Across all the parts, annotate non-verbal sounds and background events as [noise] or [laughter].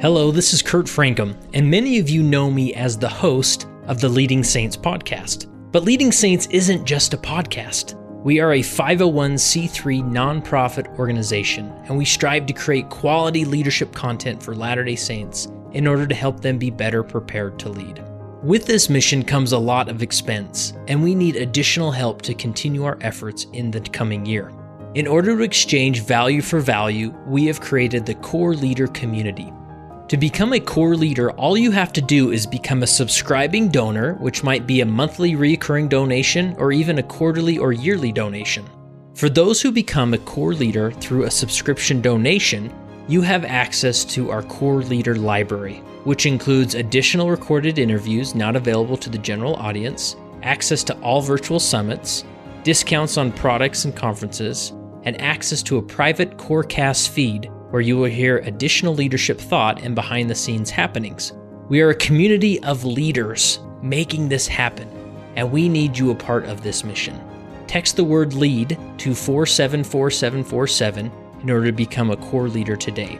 Hello, this is Kurt Francom, and many of you know me as the host of the Leading Saints podcast. But Leading Saints isn't just a podcast. We are a 501c3 nonprofit organization, and we strive to create quality leadership content for Latter day Saints in order to help them be better prepared to lead. With this mission comes a lot of expense, and we need additional help to continue our efforts in the coming year. In order to exchange value for value, we have created the Core Leader Community. To become a core leader, all you have to do is become a subscribing donor, which might be a monthly recurring donation or even a quarterly or yearly donation. For those who become a core leader through a subscription donation, you have access to our core leader library, which includes additional recorded interviews not available to the general audience, access to all virtual summits, discounts on products and conferences, and access to a private Corecast feed where you will hear additional leadership thought and behind the scenes happenings. We are a community of leaders making this happen, and we need you a part of this mission. Text the word LEAD to 474747 in order to become a core leader today,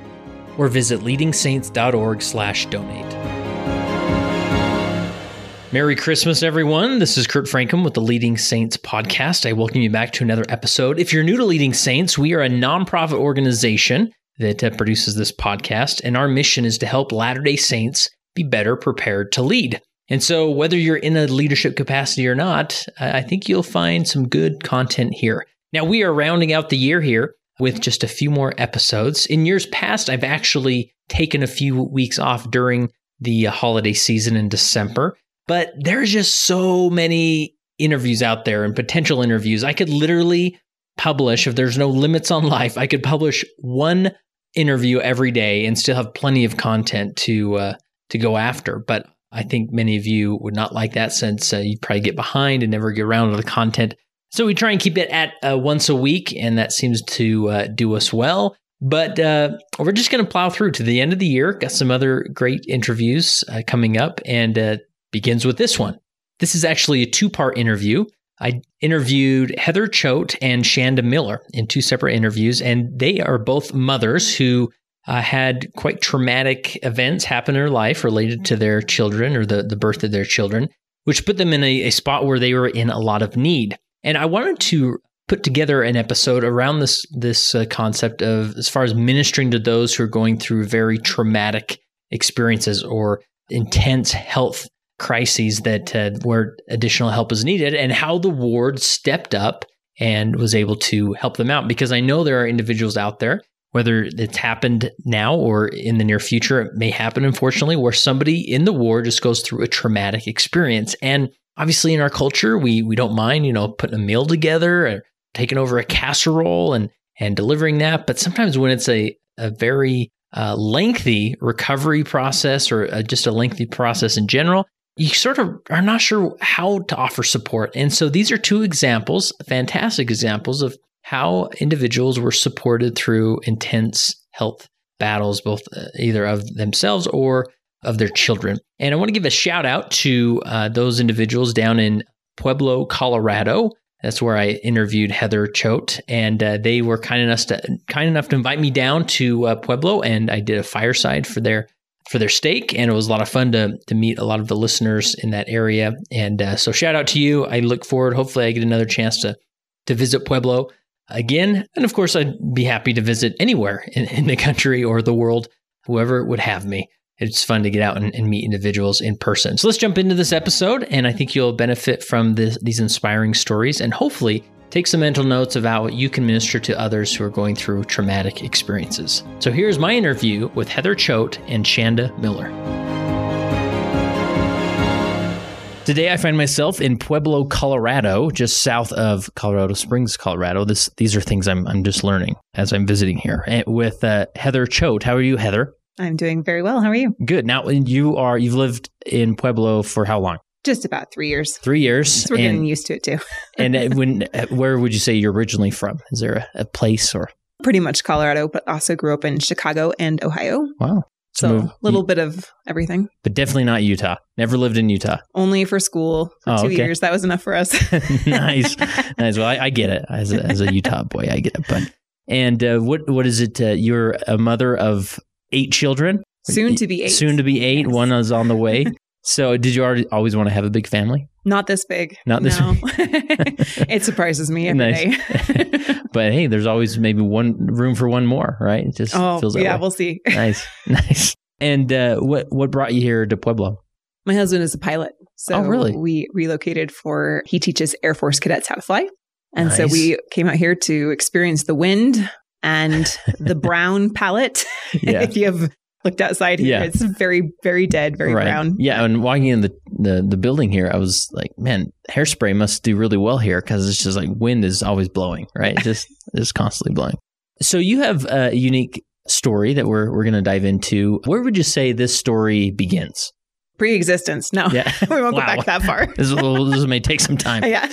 or visit leadingsaints.org/donate. Merry Christmas, everyone. This is Kurt Francom with the Leading Saints podcast. I welcome you back to another episode. If you're new to Leading Saints, we are a nonprofit organization that uh, produces this podcast. And our mission is to help Latter day Saints be better prepared to lead. And so, whether you're in a leadership capacity or not, I think you'll find some good content here. Now, we are rounding out the year here with just a few more episodes. In years past, I've actually taken a few weeks off during the uh, holiday season in December, but there's just so many interviews out there and potential interviews. I could literally publish, if there's no limits on life, I could publish one interview every day and still have plenty of content to uh, to go after. But I think many of you would not like that since uh, you'd probably get behind and never get around to the content. So we try and keep it at uh, once a week, and that seems to uh, do us well. But uh, we're just going to plow through to the end of the year. Got some other great interviews uh, coming up, and begins with this one. This is actually a two part interview. I interviewed Heather Choate and Shanda Miller in two separate interviews, and they are both mothers who uh, had quite traumatic events happen in their life related to their children or the, the birth of their children, which put them in a, a spot where they were in a lot of need. And I wanted to put together an episode around this this uh, concept of as far as ministering to those who are going through very traumatic experiences or intense health crises that uh, where additional help is needed and how the ward stepped up and was able to help them out. Because I know there are individuals out there whether it's happened now or in the near future it may happen unfortunately where somebody in the ward just goes through a traumatic experience. And obviously in our culture we we don't mind you know putting a meal together or taking over a casserole and and delivering that. But sometimes when it's a a very uh, lengthy recovery process or uh, just a lengthy process in general you sort of are not sure how to offer support. And so these are two examples, fantastic examples of how individuals were supported through intense health battles, both uh, either of themselves or of their children. And I want to give a shout out to uh, those individuals down in Pueblo, Colorado. That's where I interviewed Heather Choate, and uh, they were kind enough to kind enough to invite me down to uh, Pueblo, and I did a fireside for their for their stake, and it was a lot of fun to to meet a lot of the listeners in that area. And uh, so, shout out to you. I look forward. Hopefully, I get another chance to to visit Pueblo again, and of course, I'd be happy to visit anywhere in, in the country or the world, whoever would have me. It's fun to get out and, and, meet individuals in person. So let's jump into this episode, and I think you'll benefit from this, these inspiring stories, and hopefully Take some mental notes of how you can minister to others who are going through traumatic experiences. So here's my interview with Heather Choate and Shanda Miller. Today, I find myself in Pueblo, Colorado, just south of Colorado Springs, Colorado. This, these are things I'm, I'm just learning as I'm visiting here with uh, Heather Choate. How are you, Heather? I'm doing very well. How are you? Good. Now, you are you've lived in Pueblo for how long? Just about three years. Three years. So we're and, getting used to it too. [laughs] and uh, when, uh, where would you say you're originally from? Is there a, a, place or? Pretty much Colorado, but also grew up in Chicago and Ohio. Wow. So a little bit of everything. But definitely not Utah. Never lived in Utah. Only for school for oh, two okay. years. That was enough for us. [laughs] nice, [laughs] nice. Well, I, I, get it as a, as a Utah boy. I get it. But and uh, what what is it? Uh, you're a mother of eight children. Soon to be eight. Soon to be eight. Yes. One is on the way. So, did you already always want to have a big family? Not this big. Not this no. [laughs] it surprises me every Nice. day. [laughs] But hey, there's always maybe one room for one more, right? It just oh, feels yeah, way. we'll see. [laughs] nice, nice. And uh, what what brought you here to Pueblo? My husband is a pilot. So Oh, really? we relocated for, he teaches Air Force cadets how to fly. And so we came out here to experience the wind and the brown palette. Yeah. if you have looked outside here, Yeah. it's very, very dead, very right. brown. Yeah, and walking in the, the the building here, I was like, man, hairspray must do really well here because it's just like wind is always blowing, right? [laughs] just it's constantly blowing. So you have a unique story that we're we're going to dive into. Where would you say this story begins? Pre existence. No, Yeah. [laughs] we won't Wow. go back that far. [laughs] This, will, this may take some time. yeah.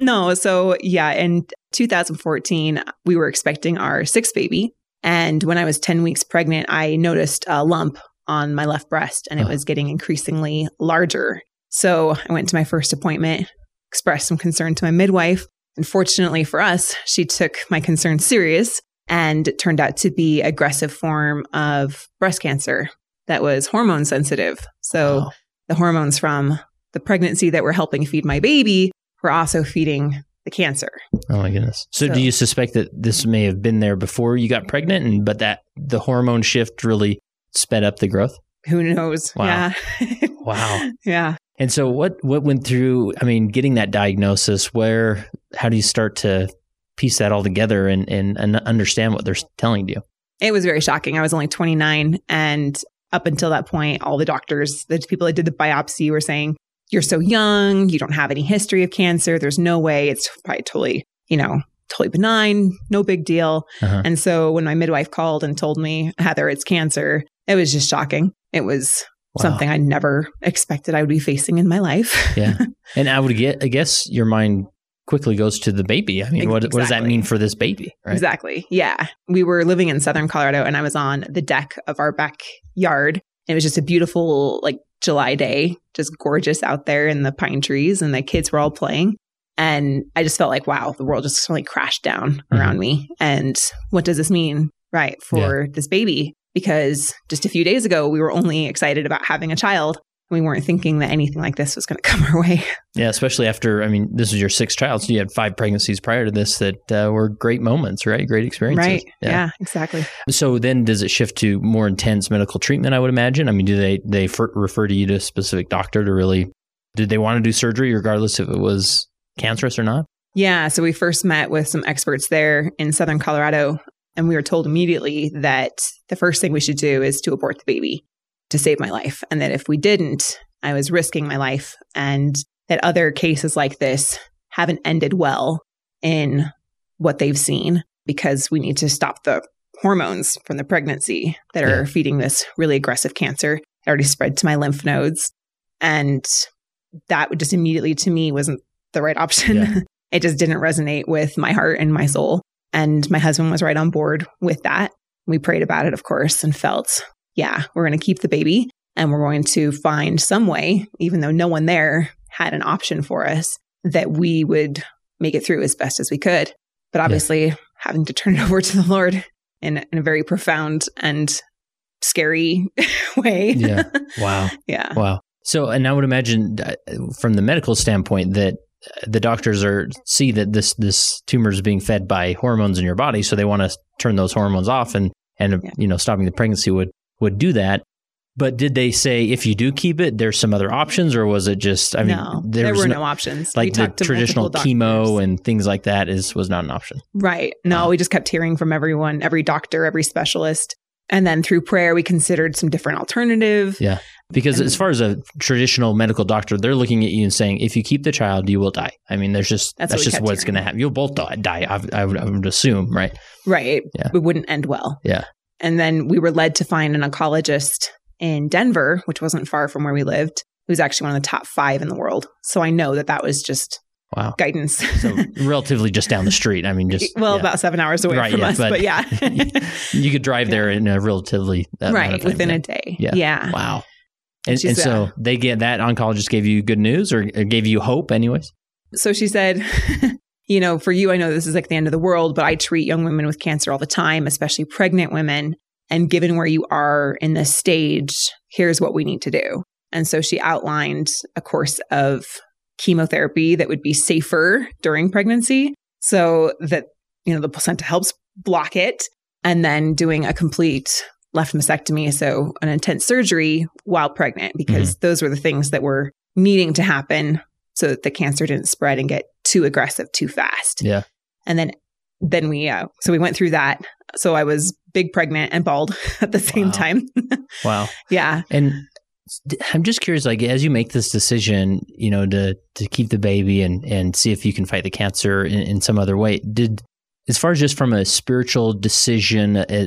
no, so yeah, in 2014, we were expecting our sixth baby. And when I was 10 weeks pregnant, I noticed a lump on my left breast and it Oh. was getting increasingly larger. So I went to my first appointment, expressed some concern to my midwife. And fortunately for us, she took my concern serious and it turned out to be aggressive form of breast cancer that was hormone sensitive. So Wow. the hormones from the pregnancy that were helping feed my baby were also feeding the cancer. Oh my goodness. So, So- do you suspect that this may have been there before you got pregnant, and but that the hormone shift really sped up the growth? Who knows? Wow. Yeah. [laughs] Wow. yeah. And so what what went through I mean getting that diagnosis where how do you start to piece that all together and and, and understand what they're telling you? It was very shocking. I was only 29 and up until that point all the doctors, the people that did the biopsy were saying you're so young, you don't have any history of cancer, there's no way it's probably totally, you know, totally benign, no big deal. Uh-huh. And so when my midwife called and told me, Heather, it's cancer, it was just shocking. It was Wow. something I never expected I would be facing in my life. [laughs] Yeah. And I would get I guess your mind quickly goes to the baby. I mean, what what does that mean for this baby? Right. Exactly. Yeah. We were living in southern Colorado and I was on the deck of our backyard. It was just a beautiful, like, July day, just gorgeous out there in the pine trees, and the kids were all playing. And I just felt like, wow, the world just suddenly crashed down Mhm. around me. And what does this mean, right, for this baby? Because just a few days ago, we were only excited about having a child. We weren't thinking that anything like this was going to come our way. Yeah, especially after I mean, this was your sixth child, so you had five pregnancies prior to this that uh, were great moments, right? Great experiences. Right. Yeah. exactly. So then, does it shift to more intense medical treatment? I would imagine. I mean, do they they f- refer to you to a specific doctor to really? Did they want to do surgery regardless if it was cancerous or not? Yeah. So we first met with some experts there in Southern Colorado, and we were told immediately that the first thing we should do is to abort the baby to save my life. And that if we didn't, I was risking my life, and that other cases like this haven't ended well in what they've seen because we need to stop the hormones from the pregnancy that Yeah. are feeding this really aggressive cancer. It already spread to my lymph nodes. And that would just immediately to me wasn't the right option. Yeah. [laughs] it just didn't resonate with my heart and my soul. And my husband was right on board with that. We prayed about it, of course, and felt, yeah, we're going to keep the baby and we're going to find some way, even though no one there had an option for us, that we would make it through as best as we could. But obviously, having to turn [laughs] it over to the Lord in, in a very profound and scary [laughs] way. Yeah. Wow. [laughs] yeah. Wow. So, and I would imagine uh, from the medical standpoint that uh, the doctors are see that this this tumor is being fed by hormones in your body, so they want to turn those hormones off, and and Yeah. you know stopping the pregnancy would would do that. But did they say if you do keep it, there's some other options, or was it just? I mean, no, there, there, were no, no, options. like We the traditional chemo and things like that is was not an option. Right. No, Wow. we just kept hearing from everyone, every doctor, every specialist. And then through prayer, we considered some different alternative. Yeah. Because And- as far as a traditional medical doctor, they're looking at you and saying, if you keep the child, you will die. I mean, there's just That's that's, what just what's going to happen. You'll both die. die I, I, would, I would assume, right? Right. Yeah. It wouldn't end well. Yeah. And then we were led to find an oncologist in Denver, which wasn't far from where we lived, who's actually one of the top five in the world. So I know that that was just Wow. guidance. [laughs] So relatively just down the street. I mean, just [laughs] well, yeah. about seven hours away Right, from yeah, us, but, but- yeah. [laughs] you could drive there in a relatively right. Within a day. Yeah. Yeah. wow. And And, and so uh, they get that oncologist gave you good news or gave you hope, anyways. So she said, you know, for you, I know this is like the end of the world, but I treat young women with cancer all the time, especially pregnant women. And given where you are in this stage, here's what we need to do. And so she outlined a course of chemotherapy that would be safer during pregnancy so that, you know, the placenta helps block it and then doing a complete left mastectomy. So an intense surgery while pregnant, because mm-hmm. those were the things that were needing to happen so that the cancer didn't spread and get too aggressive too fast. Yeah. And then, then we, uh, so we went through that. So I was big pregnant and bald [laughs] at the same wow. time. [laughs] wow. Yeah. And I'm just curious, like as you make this decision, you know, to to keep the baby and and see if you can fight the cancer in, in some other way, did as far as just from a spiritual decision, uh,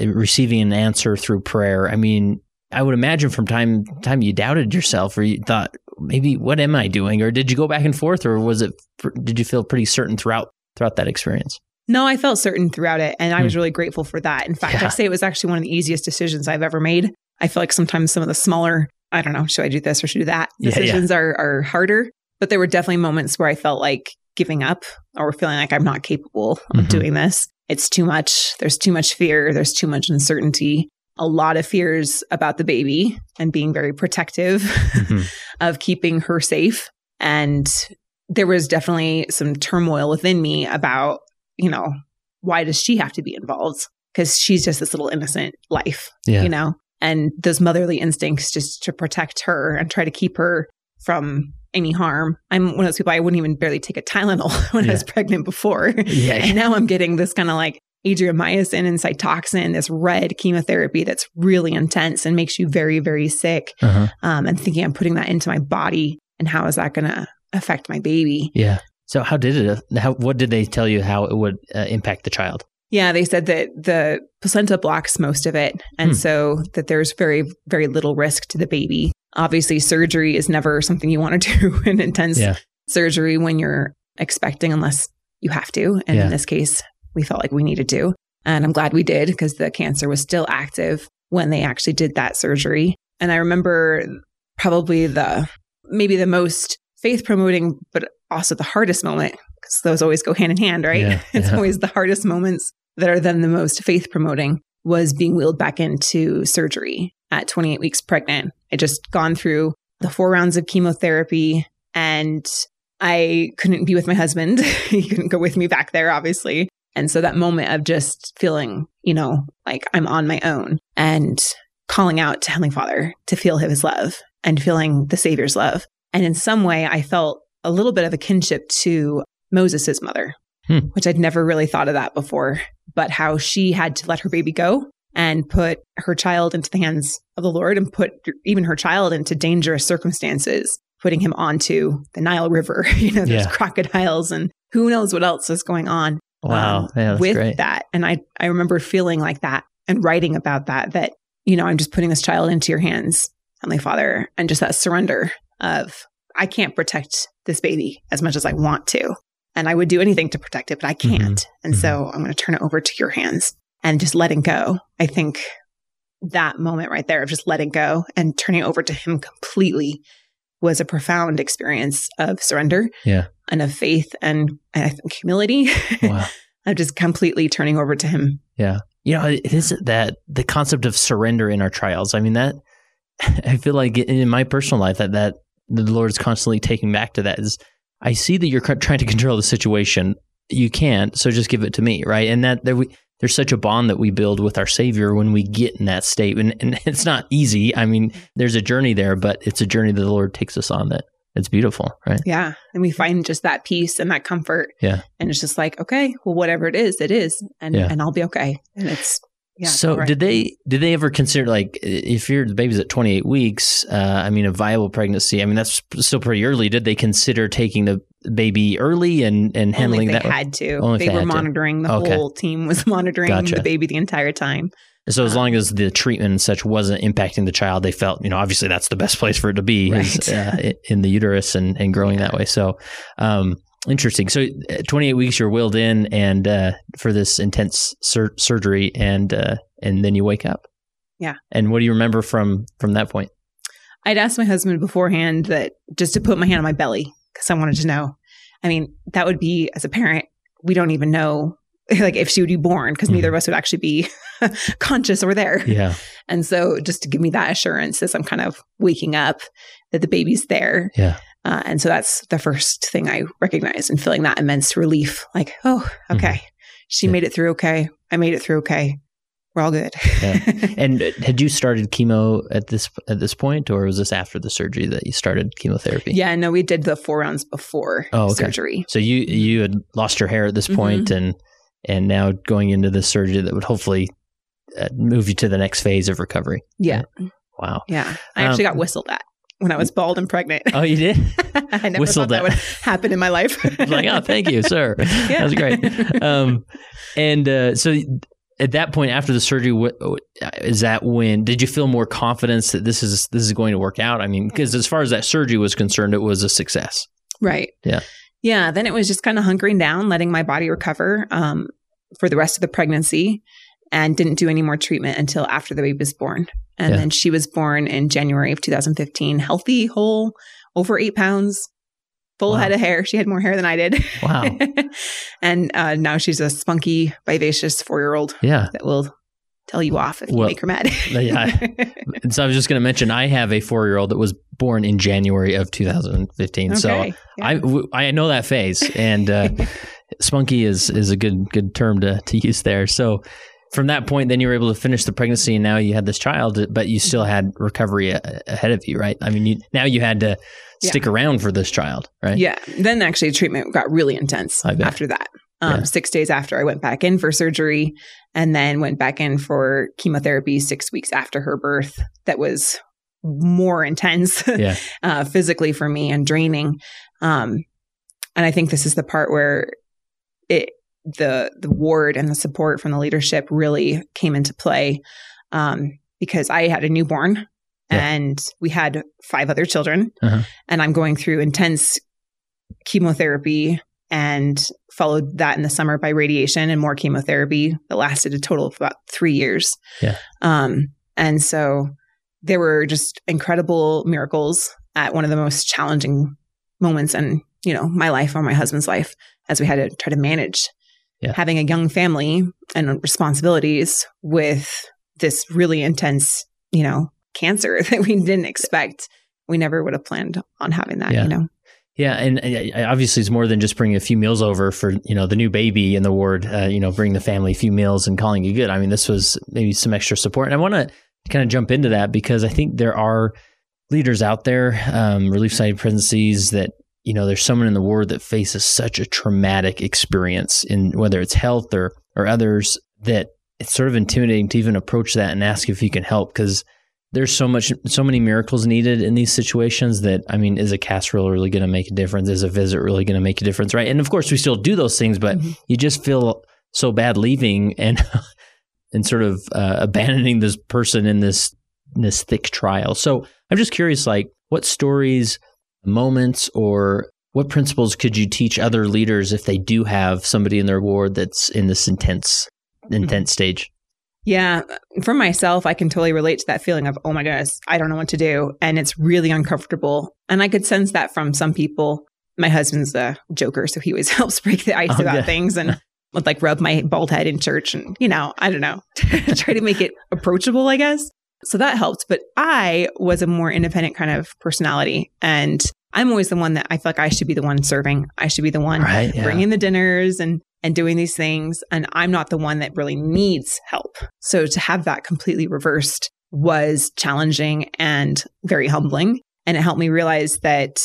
uh, receiving an answer through prayer, I mean, I would imagine from time time you doubted yourself or you thought maybe what am I doing, or did you go back and forth, or was it did you feel pretty certain throughout throughout that experience? No, I felt certain throughout it, and I was hmm. really grateful for that. In fact, yeah. I say it was actually one of the easiest decisions I've ever made. I feel like sometimes some of the smaller, I don't know, should I do this or should I do that? Decisions yeah, yeah. are are harder. But there were definitely moments where I felt like giving up or feeling like I'm not capable of mm-hmm. doing this. It's too much. There's too much fear. There's too much uncertainty. A lot of fears about the baby and being very protective mm-hmm. [laughs] of keeping her safe. And there was definitely some turmoil within me about, you know, why does she have to be involved? Because she's just this little innocent life, yeah. you know? and those motherly instincts just to protect her and try to keep her from any harm. I'm one of those people I wouldn't even barely take a Tylenol [laughs] when yeah. I was pregnant before. Yeah. And [laughs] now I'm getting this kind of like adriamycin and cytoxan, this red chemotherapy that's really intense and makes you very, very sick. Uh-huh. Um, and thinking I'm putting that into my body and how is that going to affect my baby? Yeah. So how did it? How what did they tell you how it would uh, impact the child? Yeah, they said that the placenta blocks most of it. And hmm. so that there's very, very little risk to the baby. Obviously, surgery is never something you want to [laughs] do an intense yeah. surgery when you're expecting, unless you have to. And yeah. in this case, we felt like we needed to. And I'm glad we did because the cancer was still active when they actually did that surgery. And I remember probably the maybe the most faith promoting, but also the hardest moment because those always go hand in hand, right? Yeah, [laughs] it's yeah. always the hardest moments that are then the most faith promoting was being wheeled back into surgery at 28 weeks pregnant. I just gone through the four rounds of chemotherapy and I couldn't be with my husband. [laughs] he couldn't go with me back there, obviously. And so that moment of just feeling, you know, like I'm on my own and calling out to Heavenly Father to feel his love and feeling the Savior's love. And in some way, I felt a little bit of a kinship to Moses' mother, hmm. which I'd never really thought of that before, but how she had to let her baby go and put her child into the hands of the Lord and put even her child into dangerous circumstances, putting him onto the Nile River. [laughs] you know, there's yeah. crocodiles and who knows what else is going on. Wow. Um, yeah, with great. that. And I, I remember feeling like that and writing about that, that, you know, I'm just putting this child into your hands, Heavenly Father, and just that surrender of I can't protect this baby as much as I want to and I would do anything to protect it, but I mm-hmm. can't. Mm-hmm. And mm-hmm. so I'm going to turn it over to your hands and just letting go. I think that moment right there of just letting go and turning over to him completely was a profound experience of surrender yeah. And of faith and, and I think humility. Wow. [laughs] of just completely turning over to him. Yeah. You know, it is that the concept of surrender in our trials. I mean, that [laughs] I feel like in my personal life that, that the Lord is constantly taking back to that is I see that you're trying to control the situation. You can't, so just give it to me, right? And that there we, there's such a bond that we build with our Savior when we get in that state, and, and [laughs] it's not easy. I mean, there's a journey there, but it's a journey that the Lord takes us on that it's beautiful, right? Yeah, and we find just that peace and that comfort. Yeah, and it's just like, okay, well, whatever it is, it is, and yeah. and I'll be okay. And it's yeah, so right. did they did they ever consider like if your baby's at 28 weeks, uh, I mean a viable pregnancy, I mean that's still pretty early. Did they consider taking the baby early and and handling Only that? They had to. Only they, they were monitoring. To. The okay. whole team was [laughs] monitoring gotcha. the baby the entire time. So as long as the treatment and such wasn't impacting the child, they felt, you know, obviously that's the best place for it to be right. is, uh, in the uterus and, and growing yeah. that way. So, um, Interesting. So, uh, 28 weeks you're willed in, and uh, for this intense sur- surgery, and uh, and then you wake up. Yeah. And what do you remember from from that point? I'd asked my husband beforehand that just to put my hand on my belly because I wanted to know. I mean, that would be as a parent, we don't even know [laughs] like if she would be born, because neither of us would actually be [laughs] conscious or there. Yeah. And so just to give me that assurance as I'm kind of waking up that the baby's there. Yeah. Uh, and so that's the first thing I recognized and feeling that immense relief like, oh, okay. She Yeah. made it through okay. I made it through okay. We're all good. Yeah. [laughs] And had you started chemo at this at this point, or was this after the surgery that you started chemotherapy? yeah, no, we did the four rounds before Oh, okay. surgery. So you you had lost your hair at this point and and now going into this surgery that would hopefully move you to the next phase of recovery. Yeah. Wow. Yeah. I actually Um, got whistled at when I was bald and pregnant. Oh, you did? [laughs] I never Whistled thought that at. would happen in my life. [laughs] like, oh, thank you, sir. [laughs] That was great. Um, and uh, so at that point after the surgery, what is that when did you feel more confidence that this is this is going to work out? I mean, because as far as that surgery was concerned, it was a success. Right. Yeah. Yeah. Then it was just kind of hunkering down, letting my body recover um, for the rest of the pregnancy and didn't do any more treatment until after the baby was born. And Yeah. then she was born in January of 2015, healthy, whole, over eight pounds, full Wow. head of hair. She had more hair than I did. Wow. [laughs] and uh, now she's a spunky, vivacious four year old Yeah. that will tell you off if you make her mad. yeah. [laughs] And so I was just going to mention I have a four year old that was born in January of 2015. So Okay. Yeah. I w- I know that phase, and uh, [laughs] spunky is is a good good term to to use there. So from that point, then you were able to finish the pregnancy, and now you had this child, but you still had recovery a- ahead of you, right? I mean, you, now you had to Yeah. stick around for this child, right? Yeah. Then actually treatment got really intense after that. Um, Yeah. Six days after I went back in for surgery and then went back in for chemotherapy six weeks after her birth. That was more intense [laughs] Yeah. uh, physically for me and draining. Um, and I think this is the part where it, the, the ward and the support from the leadership really came into play. Um, because I had a newborn Yeah. and we had five other children Uh-huh. and I'm going through intense chemotherapy and followed that in the summer by radiation and more chemotherapy that lasted a total of about three years. Yeah. Um, and so there were just incredible miracles at one of the most challenging moments in, you know, my life or my husband's life as we had to try to manage Yeah. having a young family and responsibilities with this really intense, you know, cancer [laughs] that we didn't expect. We never would have planned on having that, Yeah. you know. Yeah, and uh, obviously it's more than just bringing a few meals over for you know the new baby in the ward. Uh, you know, bring the family a few meals and calling you good. I mean, this was maybe some extra support, and I want to kind of jump into that because I think there are leaders out there, um, Relief Society presidencies that you know there's someone in the ward that faces such a traumatic experience in whether it's health or or others that it's sort of intimidating to even approach that and ask if you can help because there's so much so many miracles needed in these situations that I mean is a casserole really going to make a difference? Is a visit really going to make a difference right? And of course we still do those things but Mhm. you just feel so bad leaving and [laughs] and sort of uh, abandoning this person in this in this thick trial. So I'm just curious like what stories moments or what principles could you teach other leaders if they do have somebody in their ward that's in this intense mm-hmm. intense stage Yeah. For myself, I can totally relate to that feeling of, oh my goodness, I don't know what to do. And it's really uncomfortable. And I could sense that from some people. My husband's a joker, so he always [laughs] helps break the ice Oh, about yeah. things and [laughs] would like rub my bald head in church and, you know, I don't know, [laughs] try to make it approachable, I guess. So that helped. But I was a more independent kind of personality. And I'm always the one that I feel like I should be the one serving. I should be the one right yeah. bringing the dinners and and doing these things and I'm not the one that really needs help. So to have that completely reversed was challenging and very humbling and it helped me realize that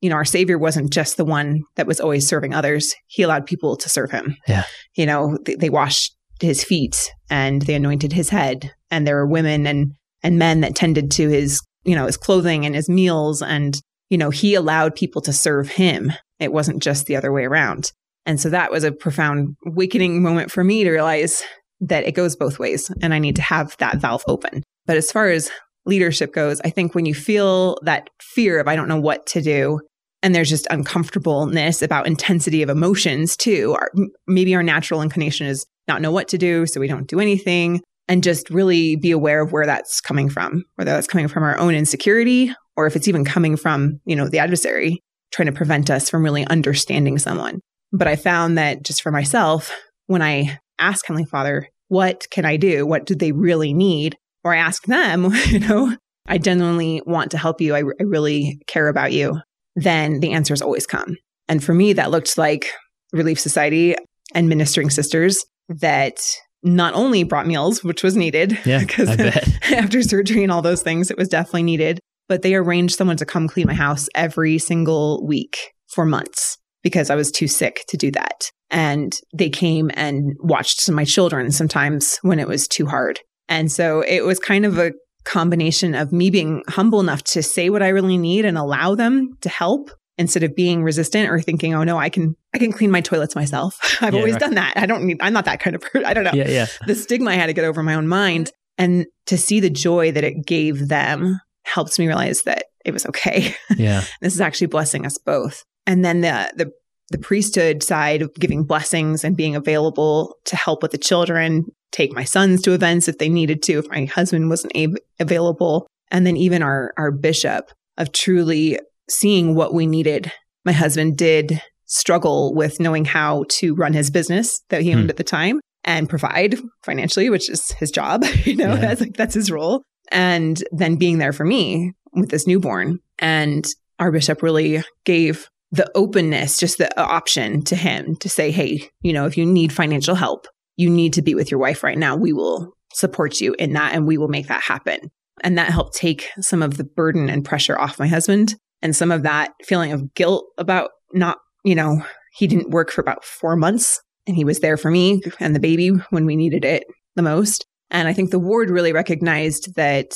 you know our savior wasn't just the one that was always serving others. He allowed people to serve him. Yeah. You know, they, they washed his feet and they anointed his head and there were women and and men that tended to his you know his clothing and his meals and you know he allowed people to serve him. It wasn't just the other way around. And so that was a profound awakening moment for me to realize that it goes both ways and I need to have that valve open. But as far as leadership goes, I think when you feel that fear of I don't know what to do, and there's just uncomfortableness about intensity of emotions too, our, maybe our natural inclination is not know what to do, so we don't do anything. And just really be aware of where that's coming from, whether that's coming from our own insecurity or if it's even coming from, you know, the adversary trying to prevent us from really understanding someone. But I found that just for myself, when I ask Heavenly Father, what can I do? What do they really need? Or I ask them, [laughs] you know, I genuinely want to help you. I, I really care about you. Then the answers always come. And for me, that looked like Relief Society and ministering sisters that not only brought meals, which was needed, yeah, [laughs] because [laughs] after surgery and all those things, it was definitely needed. But they arranged someone to come clean my house every single week for months because I was too sick to do that. And they came and watched my children sometimes when it was too hard. And so it was kind of a combination of me being humble enough to say what I really need and allow them to help instead of being resistant or thinking, oh no, I can I can clean my toilets myself. [laughs] I've yeah, always right. done that. I don't need I'm not that kind of person. I don't know. Yeah, yeah. The stigma I had to get over my own mind. And to see the joy that it gave them helps me realize that it was okay. [laughs] Yeah. this is actually blessing us both. And then the the the priesthood side of giving blessings and being available to help with the children, take my sons to events if they needed to, if my husband wasn't a- available. And then even our, our bishop of truly seeing what we needed. My husband did struggle with knowing how to run his business that he owned hmm. at the time and provide financially, which is his job, [laughs] you know, yeah. that's like that's his role. And then being there for me with this newborn. And our bishop really gave the openness, just the option to him to say, Hey, you know, if you need financial help, you need to be with your wife right now. We will support you in that and we will make that happen. And that helped take some of the burden and pressure off my husband and some of that feeling of guilt about not, you know, he didn't work for about four months and he was there for me and the baby when we needed it the most. And I think the ward really recognized that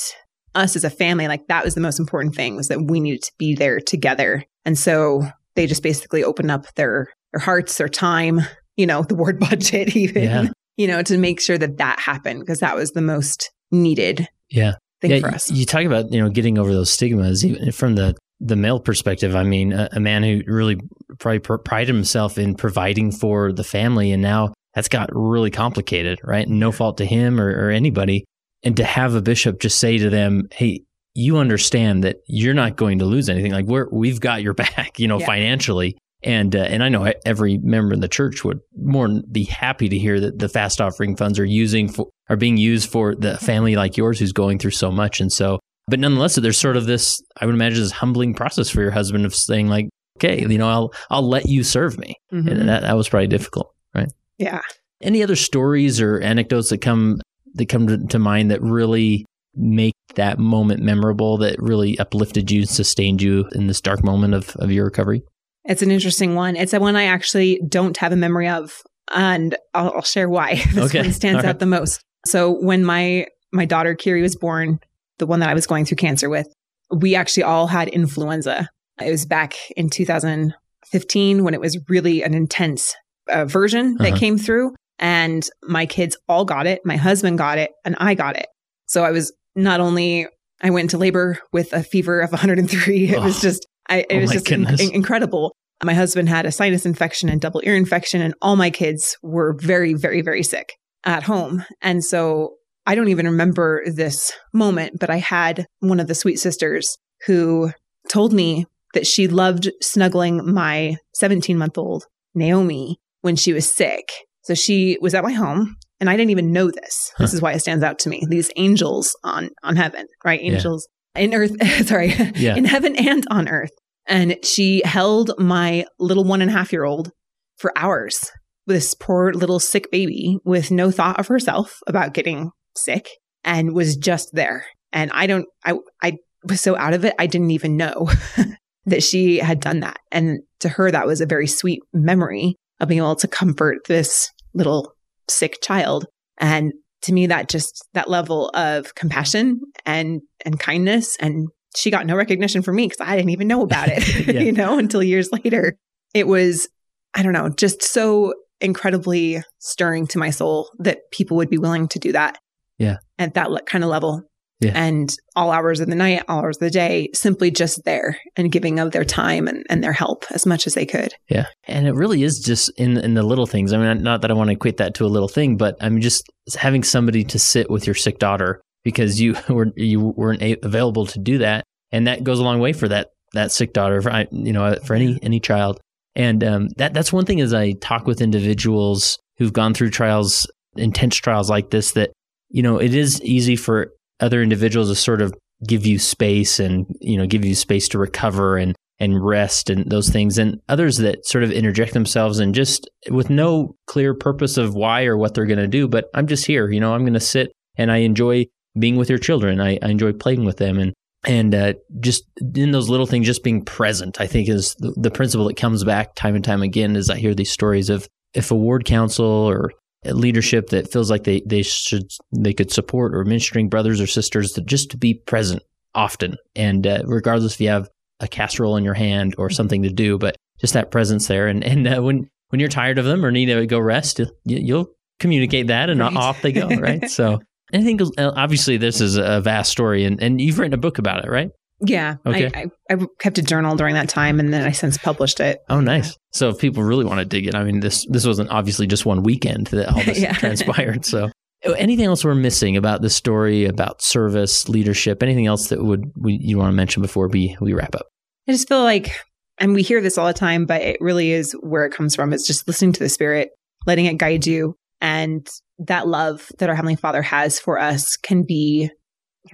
us as a family, like that was the most important thing was that we needed to be there together. And so they just basically opened up their, their hearts, their time, you know, the ward [laughs] budget even, yeah. you know, to make sure that that happened because that was the most needed. Yeah. Thing yeah, for us. You talk about, you know, getting over those stigmas even from the the male perspective, I mean, a, a man who really probably pr- prided himself in providing for the family, and now that's got really complicated, right? No fault to him or, or anybody. And to have a bishop just say to them, "Hey, you understand that you're not going to lose anything. Like we're we've got your [laughs] back, you know, yeah. financially." And uh, and I know every member in the church would more be happy to hear that the fast offering funds are using for are being used for the family like yours who's going through so much. And so but nonetheless, there's sort of this, I would imagine, this humbling process for your husband of saying, like, okay, you know, I'll I'll let you serve me. Mm-hmm. And that, that was probably difficult, right? Yeah. Any other stories or anecdotes that come that come to, mind that really make that moment memorable, that really uplifted you, sustained you in this dark moment of, of your recovery? It's an interesting one. It's a one I actually don't have a memory of, and I'll, I'll share why [laughs] this okay. one stands out the most. So when my my daughter Kiri was born, the one that I was going through cancer with, we actually all had influenza. It was back in 2015 when it was really an intense uh, version that uh-huh. came through. And my kids all got it. My husband got it and I got it. So I was not only, I went into labor with a fever of 103. It oh. was just, I, it oh was just in, incredible. My husband had a sinus infection and double ear infection and all my kids were very, very, very sick at home. And so I don't even remember this moment, but I had one of the sweet sisters who told me that she loved snuggling my 17 month old Naomi when she was sick. So she was at my home and I didn't even know this. Huh. This is why it stands out to me. These angels on, on heaven, right? Angels yeah. in earth, [laughs] sorry, yeah. in heaven and on earth. And she held my little one and a half year old for hours. This poor little sick baby with no thought of herself about getting sick and was just there. And I don't, I, I was so out of it, I didn't even know [laughs] that she had done that. And to her, that was a very sweet memory of being able to comfort this little sick child. And to me, that just, that level of compassion and, and kindness. And she got no recognition from me because I didn't even know about it, [laughs] yeah. [laughs] you know, until years later. It was, I don't know, just so incredibly stirring to my soul that people would be willing to do that yeah. At that kind of level. Yeah. And all hours of the night, all hours of the day, simply just there and giving of their time and, and their help as much as they could. Yeah. And it really is just in in the little things. I mean, not that I want to equate that to a little thing, but I mean, just having somebody to sit with your sick daughter because you [laughs] were you weren't available to do that, and that goes a long way for that that sick daughter, for, you know, for any any child. And um, that that's one thing as I talk with individuals who've gone through trials, intense trials like this, that, you know, it is easy for other individuals to sort of give you space and, you know, give you space to recover and, and rest and those things. And others that sort of interject themselves and just with no clear purpose of why or what they're going to do. But I'm just here, you know, I'm going to sit and I enjoy being with your children. I, I enjoy playing with them. And and uh, just in those little things, just being present, I think is the, the, principle that comes back time and time again. As I hear these stories of if a ward council or leadership that feels like they they should they could support or ministering brothers or sisters to just to be present often, and uh, regardless if you have a casserole in your hand or something to do, but just that presence there. And and uh, when when you're tired of them or need to go rest, you, will communicate that, and right. off they go. Right. [laughs] so I think obviously this is a vast story and, and you've written a book about it, right? Yeah. Okay. I, I, I, kept a journal during that time and then I since published it. Oh, nice. So if people really want to dig it, I mean, this, this wasn't obviously just one weekend that all this [laughs] yeah. transpired. So oh, anything else we're missing about the story, about service, leadership, anything else that would we, you want to mention before we, we wrap up? I just feel like, and we hear this all the time, but it really is where it comes from. It's just listening to the spirit, letting it guide you and that love that our Heavenly Father has for us can be,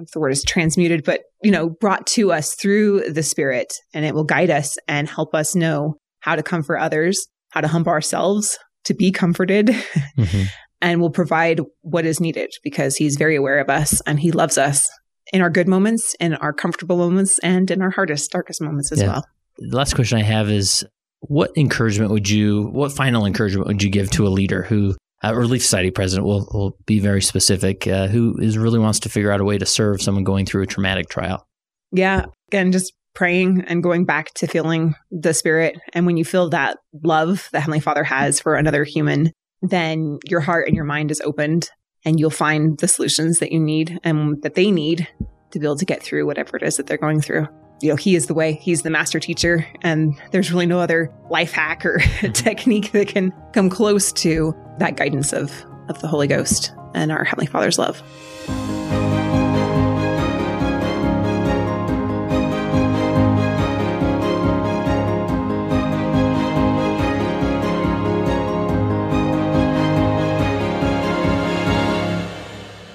if the word is transmuted, but, you know, brought to us through the Spirit and it will guide us and help us know how to comfort others, how to humble ourselves to be comforted. [laughs] Mm-hmm. and will provide what is needed because he's very aware of us and he loves us in our good moments, in our comfortable moments, and in our hardest, darkest moments as yeah. well. The last question I have is what encouragement would you, what final encouragement would you give to a leader who uh, Relief Society president will, will be very specific, uh, who is really wants to figure out a way to serve someone going through a traumatic trial. Yeah. Again, just praying and going back to feeling the spirit. And when you feel that love that Heavenly Father has for another human, then your heart and your mind is opened and you'll find the solutions that you need and that they need to be able to get through whatever it is that they're going through you know, he is the way, he's the master teacher, and there's really no other life hack or [laughs] mm-hmm. technique that can come close to that guidance of, of the Holy Ghost and our Heavenly Father's love.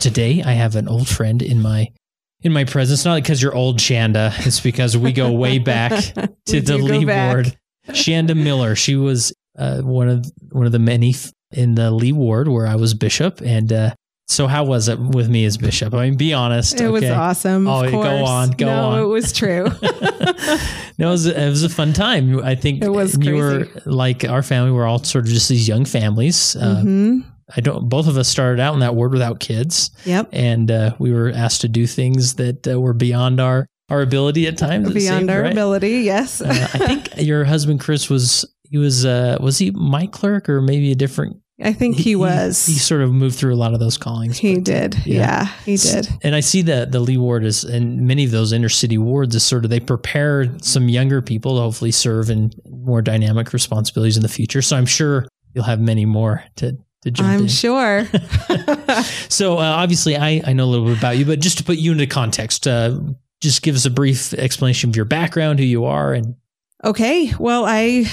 Today, I have an old friend in my in my presence. Not because you're old, Shanda. It's because we go way [laughs] back to the Lee ward. Shanda Miller. She was uh, one of one of the many f- in the Lee ward where I was bishop. And uh, so, how was it with me as bishop? I mean, be honest. It okay? was awesome. Oh, go on, go no, on. it was true. [laughs] [laughs] no, it was, it was a fun time. I think it was. You were like our family. We're all sort of just these young families. Uh, mm-hmm. I don't. Both of us started out in that ward without kids. Yep. And uh, we were asked to do things that uh, were beyond our our ability at times. Beyond seemed, our right? ability, yes. uh, I think [laughs] your husband Chris was he was uh was he my clerk or maybe a different I think he, he was. He, he, sort of moved through a lot of those callings. He but, did. Yeah. yeah. he did. And I see that the Lee Ward is, and many of those inner city wards is sort of, they prepare some younger people to hopefully serve in more dynamic responsibilities in the future. So I'm sure you'll have many more to, I'm in. sure. [laughs] [laughs] so uh, obviously, I, I know a little bit about you, but just to put you into context, uh, just give us a brief explanation of your background, who you are, and. Okay, well, I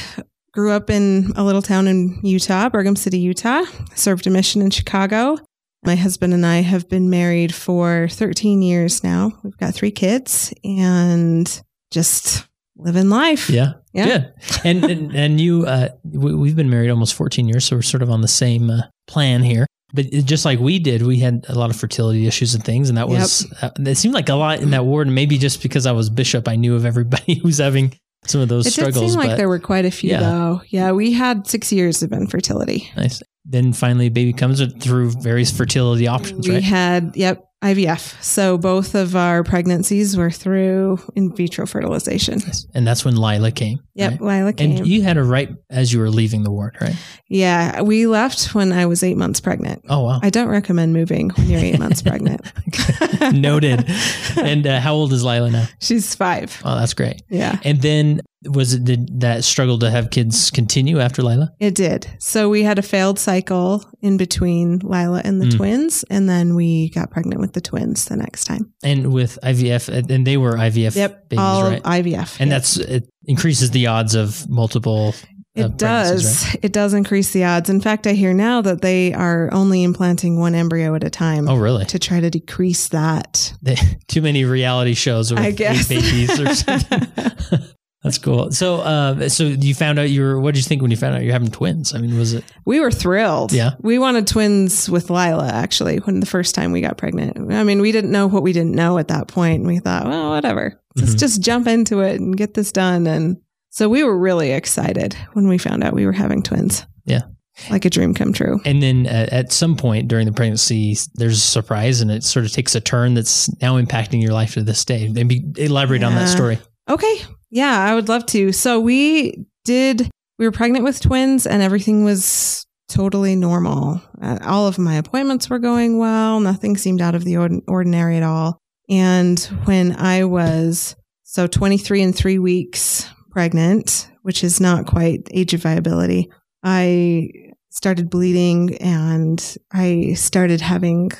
grew up in a little town in Utah, Brigham City, Utah. Served a mission in Chicago. My husband and I have been married for 13 years now. We've got three kids and just living life. Yeah. Yeah. Good. And, and, and you, uh, we, have been married almost 14 years. So we're sort of on the same uh, plan here. But just like we did, we had a lot of fertility issues and things. And that was, yep. uh, it seemed like a lot in that ward. And maybe just because I was bishop, I knew of everybody [laughs] who's having some of those it struggles. It seemed like there were quite a few yeah. though. Yeah. We had six years of infertility. Nice. Then finally, baby comes through various fertility options, right? we right? had, yep, IVF. So both of our pregnancies were through in vitro fertilization. And that's when Lila came. Yep, right? Lila came. And you had her right as you were leaving the ward, right? Yeah, we left when I was eight months pregnant. Oh, wow. I don't recommend moving when you're eight months pregnant. [laughs] [laughs] Noted. And uh, how old is Lila now? She's five. Oh, that's great. Yeah. And then was it did that struggle to have kids continue after Lila? It did. So we had a failed cycle in between Lila and the mm. twins, and then we got pregnant with the twins the next time. And with IVF, and they were IVF yep, babies, all right? IVF, and yep. that's it increases the odds of multiple It of pregnancies, does. right? It does increase the odds. In fact, I hear now that they are only implanting one embryo at a time Oh, really? to try to decrease that. [laughs] Too many reality shows with I guess. babies or something. [laughs] [laughs] That's cool. So, uh, so you found out you were. What did you think when you found out you're having twins? I mean, was it? We were thrilled. Yeah. We wanted twins with Lila, actually, when the first time we got pregnant. I mean, we didn't know what we didn't know at that point, And we thought, well, whatever. Let's Mhm. just jump into it and get this done. And so we were really excited when we found out we were having twins. Yeah. Like a dream come true. And then uh, at some point during the pregnancy, there's a surprise, and it sort of takes a turn that's now impacting your life to this day. Maybe elaborate on that story. Okay. Yeah, I would love to. So we did, we were pregnant with twins and everything was totally normal. All of my appointments were going well. Nothing seemed out of the ordinary at all. And when I was, so 23 and three weeks pregnant, which is not quite age of viability, I started bleeding and I started having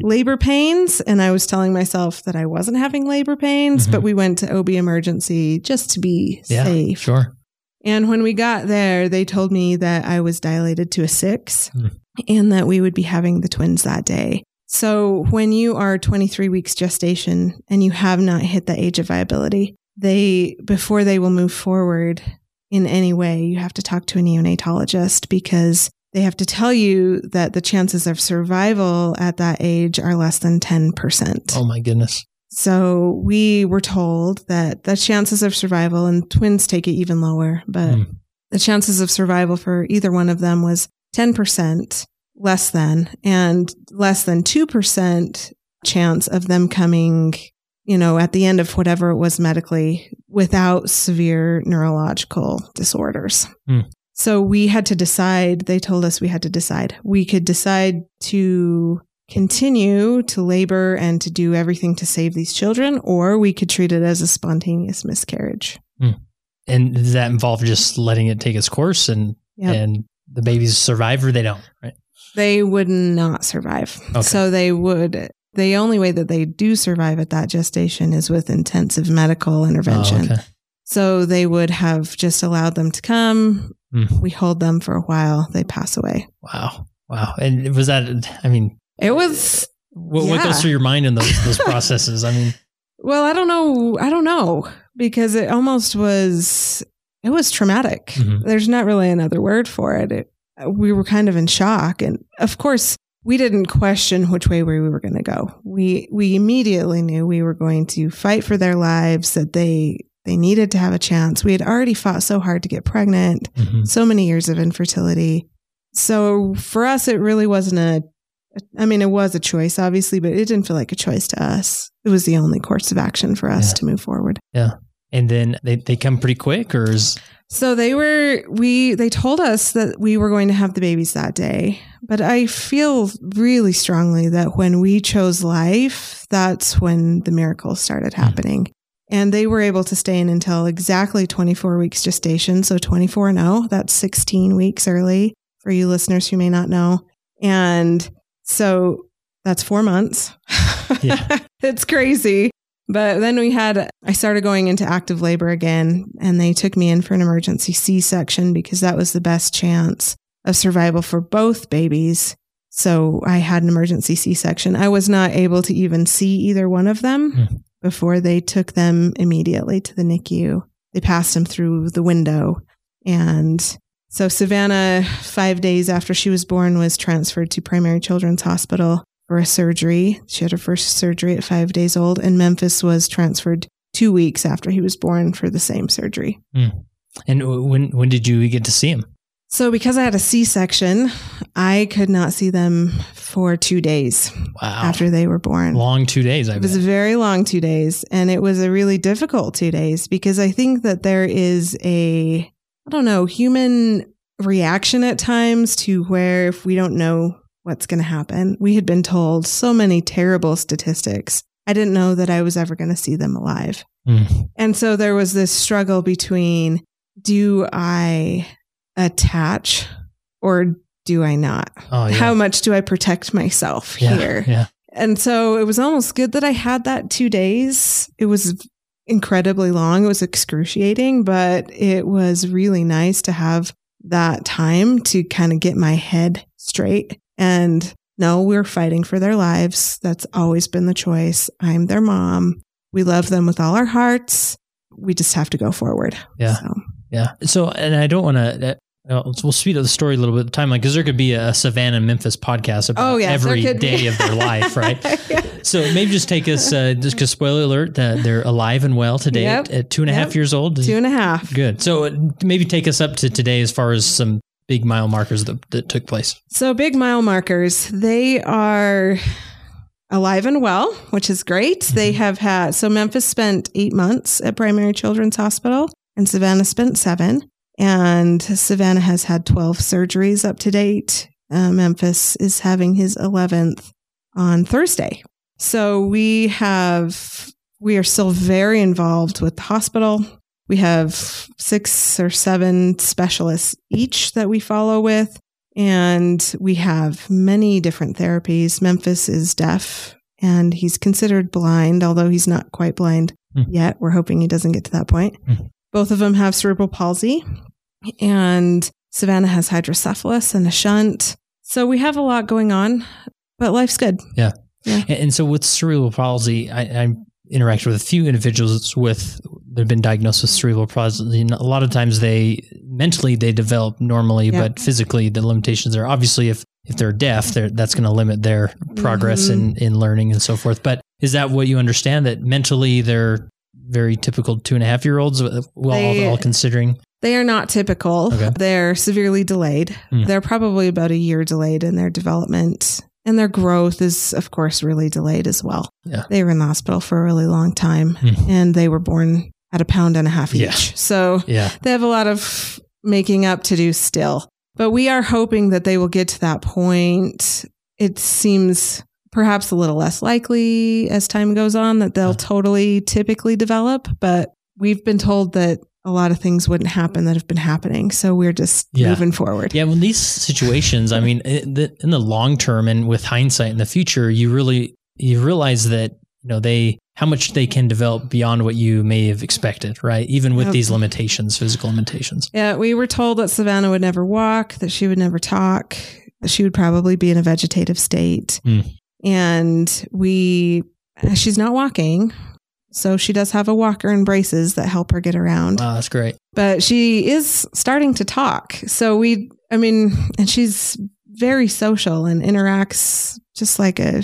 labor pains and I was telling myself that I wasn't having labor pains, Mhm. but we went to OB emergency just to be Yeah, safe. Sure. And when we got there, they told me that I was dilated to a 6 Hmm. and that we would be having the twins that day. So when you are 23 weeks gestation and you have not hit the age of viability, they before they will move forward in any way, you have to talk to a neonatologist because they have to tell you that the chances of survival at that age are less than 10%. Oh my goodness. So we were told that the chances of survival and twins take it even lower, but Hmm. the chances of survival for either one of them was 10% less than and less than 2% chance of them coming, you know, at the end of whatever it was medically without severe neurological disorders. Hmm. So we had to decide, they told us we had to decide. We could decide to continue to labor and to do everything to save these children, or we could treat it as a spontaneous miscarriage. Hmm. And does that involve just letting it take its course and Yep. and the babies survive or they don't? Right. They would not survive. Okay. So they would, the only way that they do survive at that gestation is with intensive medical intervention. Oh, okay. So they would have just allowed them to come. Hmm. We hold them for a while. They pass away. Wow. Wow. And was that? I mean, It was, what, what goes through your mind in those those [laughs] processes? I mean, well, I don't know. I don't know because it almost was, it was traumatic. Mhm. There's not really another word for it. it. We were kind of in shock. And of course, we didn't question which way we were going to go. We, we immediately knew we were going to fight for their lives, that they, they needed to have a chance. We had already fought so hard to get pregnant. mhm. so many years of infertility. So for us, it really wasn't a, I mean, it was a choice, obviously, but it didn't feel like a choice to us. It was the only course of action for us Yeah. to move forward. Yeah. And then they they come pretty quick, or is So they were, we, they told us that we were going to have the babies that day. But I feel really strongly that when we chose life, that's when the miracles started happening. And they were able to stay in until exactly 24 weeks gestation. So 24 and 0, that's 16 weeks early for you listeners who may not know. And so that's four months. [laughs] Yeah. it's crazy. But then we had, I started going into active labor again, and they took me in for an emergency C section because that was the best chance of survival for both babies. So I had an emergency C section. I was not able to even see either one of them Hmm. Before they took them immediately to the NICU. They passed them through the window. And so Savannah, five days after she was born, was transferred to Primary Children's Hospital for a surgery. She had her first surgery at five days old, and Memphis was transferred two weeks after he was born for the same surgery. Hmm. and when when did you get to see him? So, because I had a C section, I could not see them for two days Wow. after they were born. long two days. I It was a very long two days, and it was a really difficult two days because I think that there is a, I don't know, human reaction at times to where if we don't know what's going to happen, we had been told so many terrible statistics. I didn't know that I was ever going to see them alive. Mm. And so there was this struggle between do I attach or do I not? Oh yeah. How much do I protect myself yeah. here? Yeah. And so it was almost good that I had that two days. It was incredibly long. It was excruciating, but it was really nice to have that time to kind of get my head straight. And no, we're fighting for their lives. That's always been the choice. I'm their mom. We love them with all our hearts. We just have to go forward. Yeah. So, Yeah. So, and I don't want to. Uh, we'll speed up the story a little bit. The timeline because there could be a Savannah Memphis podcast about Oh, yes, every day of their life, right? [laughs] Yeah. So maybe just take us. Uh, just because spoiler alert, that they're alive and well today Yep. at, at two and a half Yep. years old. Two and a half. Good. So uh, maybe take us up to today as far as some big mile markers that, that took place. So big mile markers, they are alive and well, which is great. They have had so Memphis spent 8 months at Primary Children's Hospital and Savannah spent 7 and Savannah has had 12 surgeries up to date. Uh, Memphis is having his 11th on Thursday. So we have we are still very involved with the hospital. We have six or seven specialists each that we follow with. And we have many different therapies. Memphis is deaf and he's considered blind, although he's not quite blind Hmm. yet. We're hoping he doesn't get to that point. Hmm. Both of them have cerebral palsy and Savannah has hydrocephalus and a shunt. So we have a lot going on, but life's good. Yeah, and so with cerebral palsy, I, I interacted with a few individuals with they've been diagnosed with cerebral palsy. A lot of times they mentally they develop normally, Yeah. but physically the limitations are obviously if if they're deaf, they're, that's going to limit their progress mm-hmm. in, in learning and so forth. But is that what you understand that mentally they're very typical two and a half year olds, well, They- all, all considering? They are not typical. Okay. They're severely delayed. Hmm. They're probably about a year delayed in their development. And their growth is, of course, really delayed as well. Yeah. They were in the hospital for a really long time Hmm. and they were born at a pound and a half Yeah. each. So Yeah. they have a lot of making up to do still. But we are hoping that they will get to that point. It seems perhaps a little less likely as time goes on that they'll totally typically develop, but we've been told that a lot of things wouldn't happen that have been happening. So we're just Yeah. moving forward. Yeah, when these situations, I mean, in the, in the long term and with hindsight in the future, you really you realize that you know they how much they can develop beyond what you may have expected, right? Even with these limitations, physical limitations. Yeah, we were told that Savannah would never walk, that she would never talk, that she would probably be in a vegetative state. Hmm. And we, she's not walking. So she does have a walker and braces that help her get around. Wow, that's great. But she is starting to talk. So we, I mean, and she's very social and interacts just like a,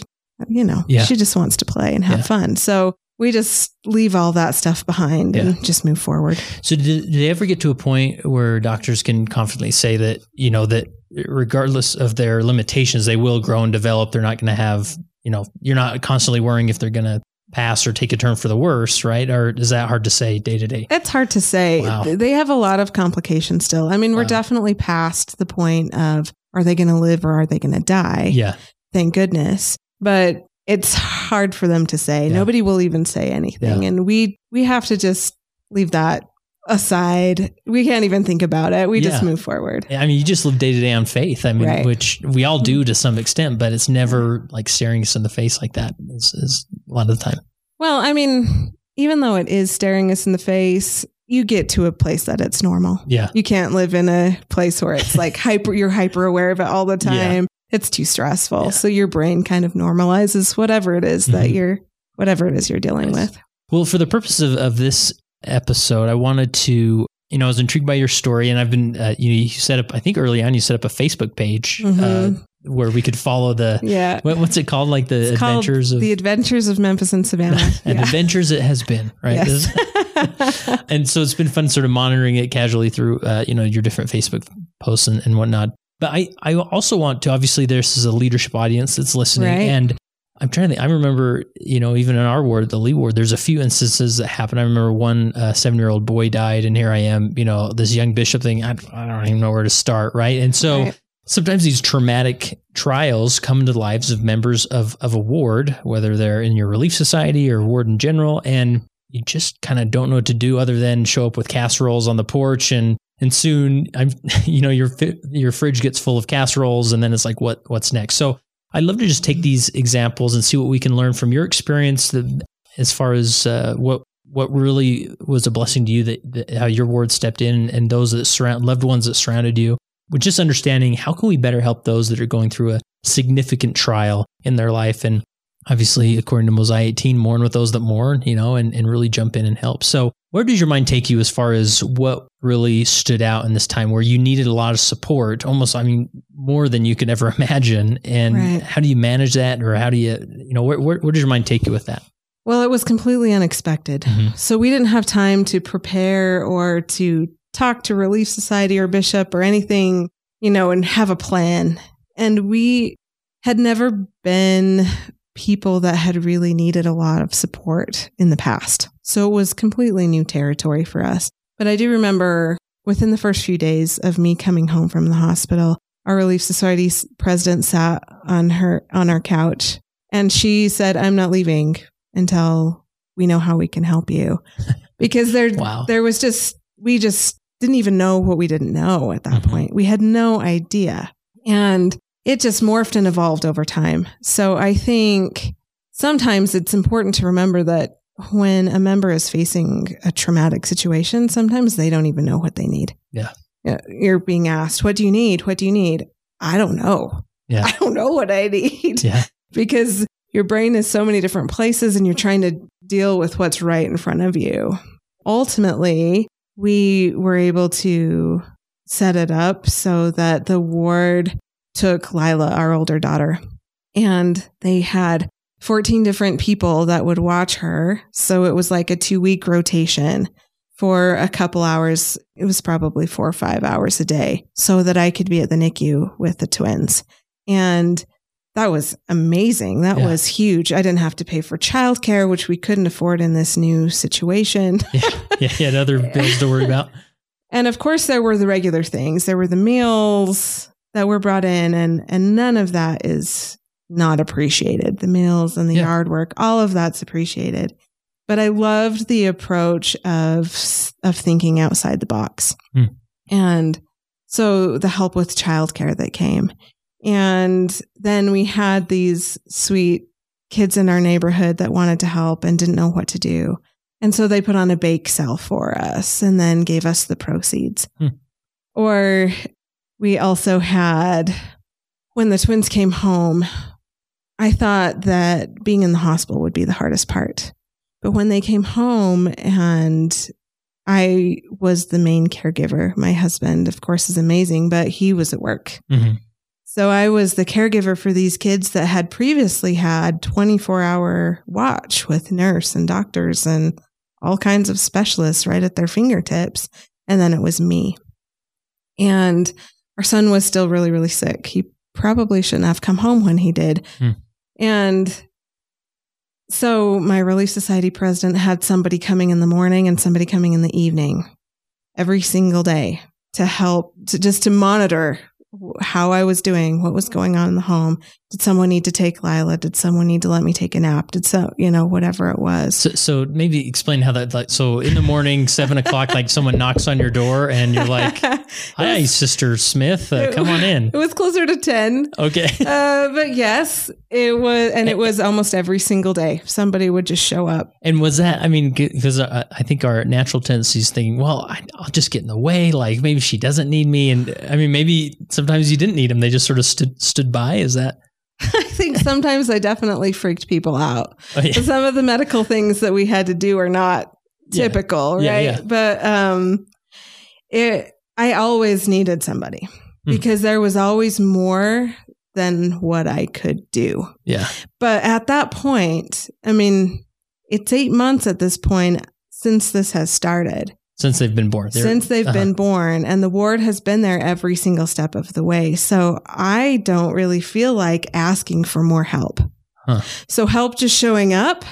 you know, Yeah. she just wants to play and have Yeah. fun. So we just leave all that stuff behind and just move forward. So did, did they ever get to a point where doctors can confidently say that you know that regardless of their limitations, they will grow and develop. They're not going to have you know you're not constantly worrying if they're going to pass or take a turn for the worse, right? Or is that hard to say day to day? It's hard to say. Wow. They have a lot of complications still. I mean, we're Wow. definitely past the point of are they going to live or are they going to die? Yeah, Thank goodness. But it's hard for them to say. Yeah. Nobody will even say anything. Yeah. And we we have to just leave that aside. We can't even think about it. We just move forward. I mean, you just live day to day on faith. I mean, Right. which we all do to some extent, but it's never like staring us in the face like that. Is, is a lot of the time. Well, I mean, even though it is staring us in the face, you get to a place that it's normal. Yeah, You can't live in a place where it's like [laughs] hyper, you're hyper aware of it all the Yeah. time. It's too stressful. Yeah. So your brain kind of normalizes whatever it is that Mhm. you're, whatever it is you're dealing Nice. with. Well, for the purpose of, of this episode, I wanted to, you know, I was intrigued by your story, and I've been, uh, you, you set up, I think early on, you set up a Facebook page uh, Mhm. where we could follow the, Yeah. what, what's it called? Like the It's adventures of, The Adventures of Memphis and Savannah. [laughs] and yeah. adventures it has been, right? Yes. [laughs] and so it's been fun sort of monitoring it casually through uh, you know your different facebook posts and, and whatnot but i i also want to obviously this is a leadership audience that's listening Right. and i'm trying to think i remember you know even in our ward the lee ward there's a few instances that happened. i remember one uh, seven year old boy died and here i am you know this young bishop thing I, I don't even know where to start right and so Right. sometimes these traumatic trials come into the lives of members of, of a ward, whether they're in your relief society or ward in general, and you just kind of don't know what to do other than show up with casseroles on the porch and and soon I'm [laughs] you know your your fridge gets full of casseroles and then it's like what what's next. So I'd love to just take these examples and see what we can learn from your experience that, as far as uh, what what really was a blessing to you that, that how your ward stepped in and those that surround loved ones that surrounded you with just understanding how can we better help those that are going through a significant trial in their life and obviously according to mosiah 18 mourn with those that mourn you know and, and really jump in and help so where does your mind take you as far as what really stood out in this time where you needed a lot of support almost i mean more than you could ever [laughs] imagine and Right. how do you manage that or how do you you know where, where, where does your mind take you with that Well, it was completely unexpected. Mhm. So we didn't have time to prepare or to talk to Relief Society or Bishop or anything, you know, and have a plan. And we had never been people that had really needed a lot of support in the past. So it was completely new territory for us. But I do remember within the first few days of me coming home from the hospital, our Relief Society's president sat on her on our couch and she said, "I'm not leaving until we know how we can help you." [laughs] Because there Wow. there was just we just didn't even know what we didn't know at that Mhm. point. We had no idea. And it just morphed and evolved over time. So I think sometimes it's important to remember that when a member is facing a traumatic situation, sometimes they don't even know what they need. Yeah. You're being asked, What do you need? What do you need? I don't know. Yeah. I don't know what I need yeah [laughs] because your brain is so many different places and you're trying to deal with what's right in front of you. Ultimately, we were able to set it up so that the ward took Lila, our older daughter, and they had 14 different people that would watch her. So it was like a two week rotation for a couple hours. It was probably four or five hours a day so that I could be at the NICU with the twins. And that was amazing. That Yeah. was huge. I didn't have to pay for childcare, which we couldn't afford in this new situation. [laughs] yeah yeah you had other bills to worry about [laughs] And of course, there were the regular things. There were the meals that were brought in, and and none of that is not appreciated. The meals and the Yeah. yard work, all of that's appreciated. But I loved the approach of of thinking outside the box, Hmm. and so the help with childcare that came, and then we had these sweet kids in our neighborhood that wanted to help and didn't know what to do. And so they put on a bake sale for us and then gave us the proceeds. Hmm. Or we also had, when the twins came home, I thought that being in the hospital would be the hardest part. But when they came home and I was the main caregiver, my husband, of course, is amazing, but he was at work. Mhm. So I was the caregiver for these kids that had previously had 24 hour watch with nurse and doctors and all kinds of specialists right at their fingertips. And then it was me. And our son was still really, really sick. He probably shouldn't have come home when he did. Hmm. And so my Relief Society president had somebody coming in the morning and somebody coming in the evening every single day to help to just to monitor how I was doing, what was going on in the home. Did someone need to take Lila? Did someone need to let me take a nap? Did so, you know, whatever it was. So, so maybe explain how that like so in the morning seven o'clock like someone knocks on your door and you're like [laughs] hi sister smith uh, come on in [laughs] It was closer to 10. okay [laughs] Uh, but yes, it was, and it was almost every single day. Somebody would just show up. and was that i mean because I, I think our natural tendency is thinking well I, i'll just get in the way like maybe she doesn't need me and i mean maybe sometimes you didn't need them they just sort of stood stood by is that [laughs] I think sometimes I definitely freaked people out. [laughs] oh, yeah. Some of the medical things that we had to do are not Yeah. typical, right? yeah. But um, it, I always needed somebody Hmm. because there was always more than what I could do. yeah But at that point, I mean, it's eight months at this point since this has started, since they've been born They're- since they've uh-huh. been born, and the ward has been there every single step of the way. So I don't really feel like asking for more help. Huh. So help just showing up,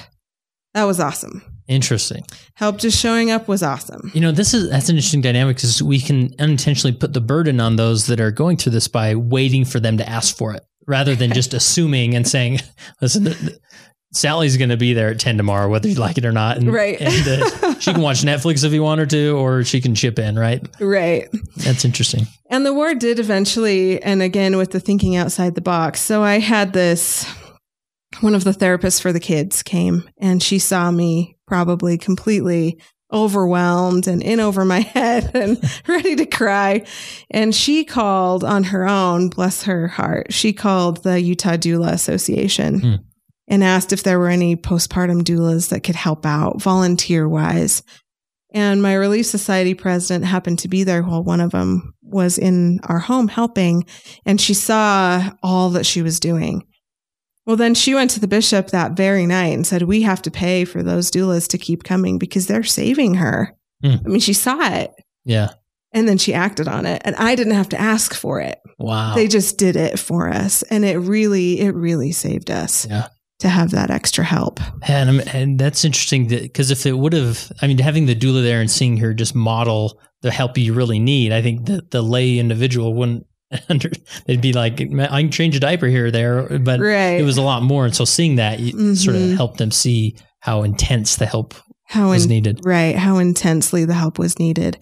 that was awesome. interesting Help just showing up was awesome. You know, this is that's an interesting dynamic because we can unintentionally put the burden on those that are going through this by waiting for them to ask for it rather than [laughs] just assuming and saying, [laughs] "Listen, Sally's going to be there at ten tomorrow, whether you like it or not." And, Right. and uh, [laughs] she can watch Netflix if you want her to, or she can chip in. Right? Right. That's interesting. And the war did eventually, and again with the thinking outside the box. So I had this one of the therapists for the kids came and she saw me probably completely overwhelmed and in over my [laughs] head and [laughs] ready to cry. And she called on her own, bless her heart, she called the Utah Doula Association Hmm. And asked if there were any postpartum doulas that could help out volunteer wise. And my Relief Society president happened to be there while one of them was in our home helping, and she saw all that she was doing. Well, then she went to the bishop that very night and said, We have to pay for those doulas to keep coming because they're saving her. Hmm. I mean, she saw it Yeah. and then she acted on it, and I didn't have to ask for it. Wow. They just did it for us. And it really, it really saved us Yeah. To have that extra help. And, um, and that's interesting because if it would have, I mean, having the doula there and seeing her just model the help you really need, I think that the lay individual wouldn't [laughs] under, they'd be like, I can change a diaper here or there, but Right. it was a lot more. And so seeing that you sort of Mhm. helped them see how intense the help How was needed. Right. How intensely the help was needed.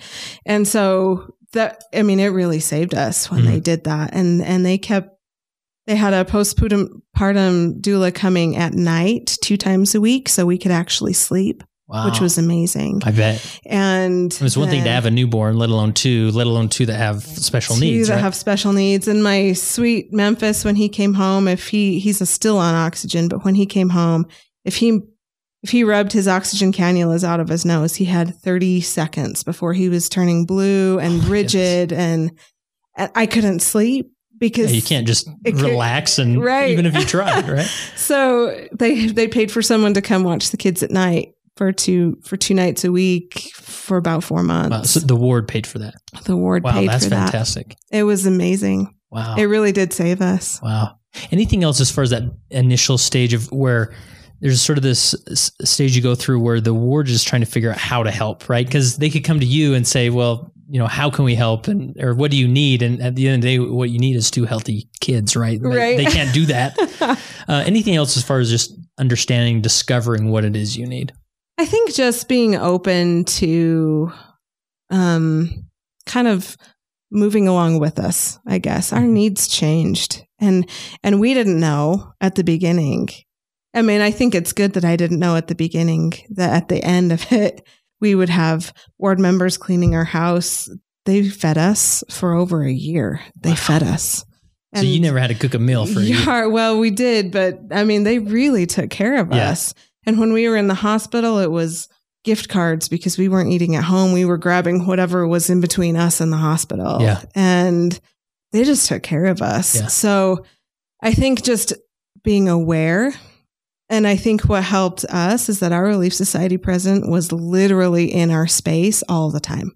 And so that, I mean, it really saved us when Mhm. they did that. And, and they kept, they had a postpartum partum doula coming at night two times a week so we could actually sleep, Wow. which was amazing. I bet. And it was one thing to have a newborn, let alone two, let alone two that have special two needs. that right? have special needs. And my sweet Memphis, when he came home, if he he's a still on oxygen, but when he came home, if he if he rubbed his oxygen cannulas out of his nose, he had 30 seconds before he was turning blue and [sighs] Oh rigid, and, and I couldn't sleep because Yeah, you can't just relax and Right. even if you tried, [laughs] right? So they they paid for someone to come watch the kids at night for two for two nights a week for about four months. Wow, so the ward paid for that. the ward Wow, paid that's for that. fantastic. It was amazing. Wow. It really did save us. Wow. Anything else as far as that initial stage of where there's sort of this s- stage you go through where the ward is trying to figure out how to help, right? Because they could come to you and say, well, you know, how can we help? And, or what do you need? And at the end of the day, what you need is two healthy kids, right? Right. They can't do that. [laughs] uh, anything else as far as just understanding, discovering what it is you need? I think just being open to um kind of moving along with us, I guess. Our Mhm. needs changed and and we didn't know at the beginning. I mean, I think it's good that I didn't know at the beginning that at the end of it we would have ward members cleaning our house. They fed us for over a year. They Wow. fed us. so you never had to cook a meal for you. yeah, well, we did, but I mean, they really took care of Yeah. us. And when we were in the hospital, it was gift cards because we weren't eating at home. We were grabbing whatever was in between us and the hospital. Yeah. And they just took care of us. Yeah. So I think just being aware. And I think what helped us is that our Relief Society president was literally in our space all the time.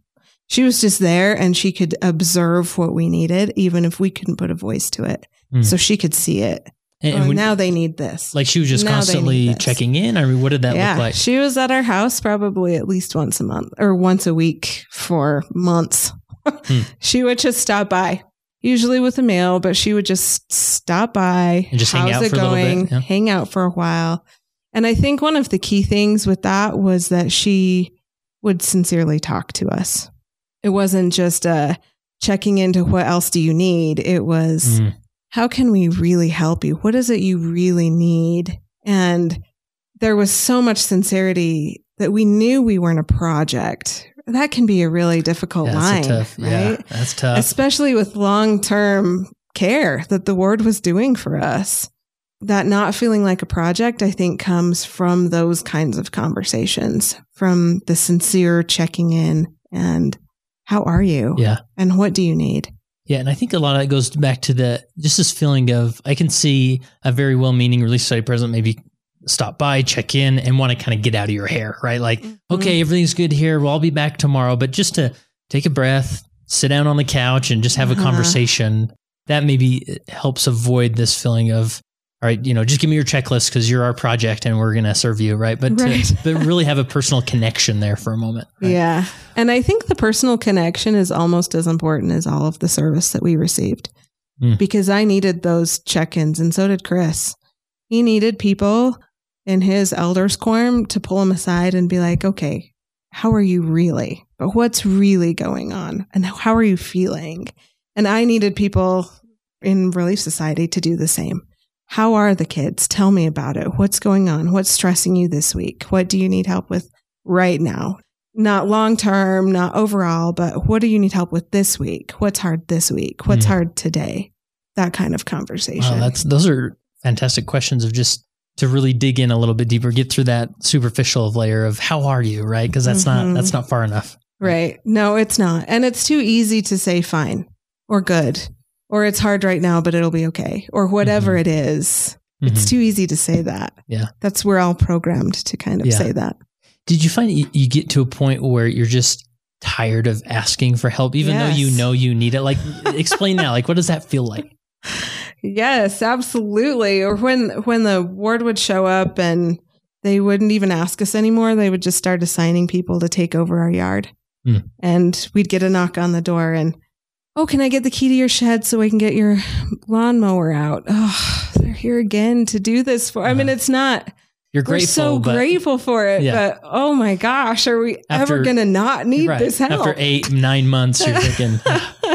She was just there and she could observe what we needed, even if we couldn't put a voice to it. Hmm. So she could see it. And, Oh, when- now they need this. like she was just now constantly checking in. I mean, what did that yeah, look like? she was at our house probably at least once a month or once a week for months. Hmm. [laughs] She would just stop by, usually with a mail, but she would just stop by And just hang How's out it for a little bit, going? yeah. Hang out for a while. And I think one of the key things with that was that she would sincerely talk to us. It wasn't just a checking into what else do you need. It was Mm. how can we really help you? What is it you really need? And there was so much sincerity that we knew we weren't a project. That can be a really difficult Yeah, line, tough. Yeah, right? that's tough. Especially with long term care that the ward was doing for us. That not feeling like a project, I think, comes from those kinds of conversations, from the sincere checking in and how are you? Yeah. And what do you need? Yeah, and I think a lot of that goes back to the just this feeling of I can see a very well-meaning Relief Society president maybe stop by, check in, and want to kind of get out of your hair, right? Like, Mm-hmm. okay, everything's good here. Well, I'll be back tomorrow, but just to take a breath, sit down on the couch, and just have a Uh-huh. conversation. That maybe helps avoid this feeling of, all right, you know, just give me your checklist because you're our project and we're gonna serve you, right? But Right. to, [laughs] but really have a personal connection there for a moment. right? Yeah. And I think the personal connection is almost as important as all of the service that we received Mm. because I needed those check ins and so did Chris. He needed people in his elders quorum to pull him aside and be like, okay, how are you really? But what's really going on? And how are you feeling? And I needed people in Relief Society to do the same. How are the kids? Tell me about it. What's going on? What's stressing you this week? What do you need help with right now? Not long term, not overall, but what do you need help with this week? What's hard this week? What's Mm. hard today? That kind of conversation. Wow, that's those are fantastic questions of just to really dig in a little bit deeper, get through that superficial layer of how are you, right? Because that's Mhm. not that's not far enough. Right. No, it's not. And it's too easy to say fine or good or it's hard right now, but it'll be okay or whatever Mhm. it is. It's Mhm. too easy to say that. Yeah. That's we're all programmed to kind of Yeah. say that. Did you find you, you get to a point where you're just tired of asking for help, even though you know you need it? Like, explain that. Like, what does that feel like? [laughs] Yes, absolutely. Or when when the ward would show up and they wouldn't even ask us anymore, they would just start assigning people to take over our yard. Hmm. And we'd get a knock on the door and Oh, can I get the key to your shed so I can get your lawnmower out? Oh, they're here again to do this for. I mean, it's not. You're grateful. we're so but grateful for it, Yeah. but oh my gosh, are we After- ever going to not need right. this help? after eight, nine months, you're [laughs] thinking,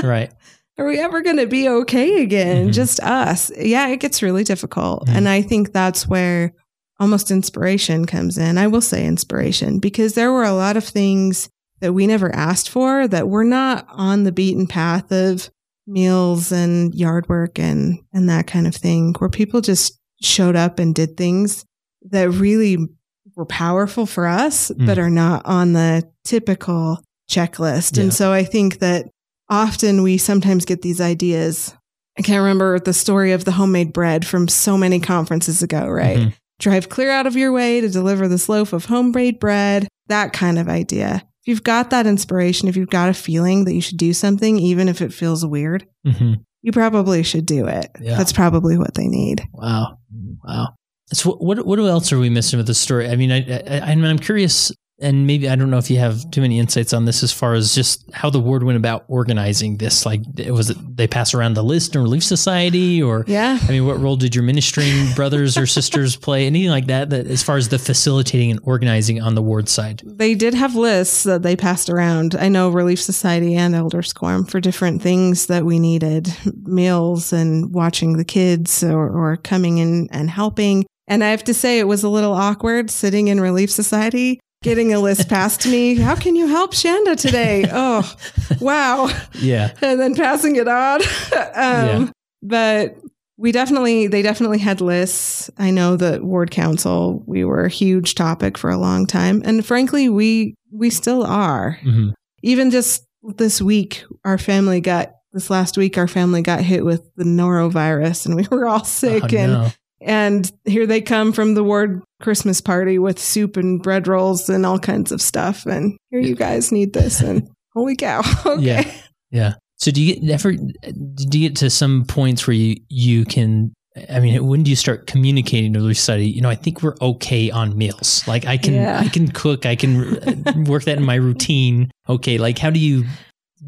right? Are we ever going to be okay again? Mhm. Just us. Yeah, it gets really difficult. Mhm. And I think that's where almost inspiration comes in. I will say inspiration because there were a lot of things that we never asked for that were not on the beaten path of meals and yard work and, and that kind of thing, where people just showed up and did things that really were powerful for us, Mm. but are not on the typical checklist. Yeah. And so I think that often we sometimes get these ideas. I can't remember the story of the homemade bread from so many conferences ago, right? Mhm. Drive clear out of your way to deliver this loaf of homemade bread, that kind of idea. If you've got that inspiration, if you've got a feeling that you should do something, even if it feels weird, Mhm. you probably should do it. Yeah. That's probably what they need. Wow, wow. So what what else are we missing with the story? I mean, I, I I'm I'm curious, and maybe I don't know if you have too many insights on this as far as just how the ward went about organizing this. Like, was it they pass around the list in Relief Society, or Yeah. I mean, what role did your ministering [laughs] brothers or sisters play? Anything like that? That as far as the facilitating and organizing on the ward side. They did have lists that they passed around. I know Relief Society and Elders Quorum for different things that we needed meals and watching the kids or, or coming in and helping. And I have to say, it was a little awkward sitting in Relief Society, getting a list passed to me. How can you help Shanda today? [laughs] Oh, wow. Yeah. and then passing it on. [laughs] um, But we definitely, they definitely had lists. I know that ward council, we were a huge topic for a long time. And frankly, we, we still are. hmm Even just this week, our family got, this last week, our family got hit with the norovirus and we were all sick. Oh, and, no. and here they come from the ward Christmas party with soup and bread rolls and all kinds of stuff. And here you guys need this. And [laughs] holy cow. [laughs] okay. Yeah. Yeah. So do you get ever do you get to some points where you you can I mean when do you start communicating to the society you know I think we're okay on meals like I can Yeah. I can cook I can uh, [laughs] work that in my routine okay like how do you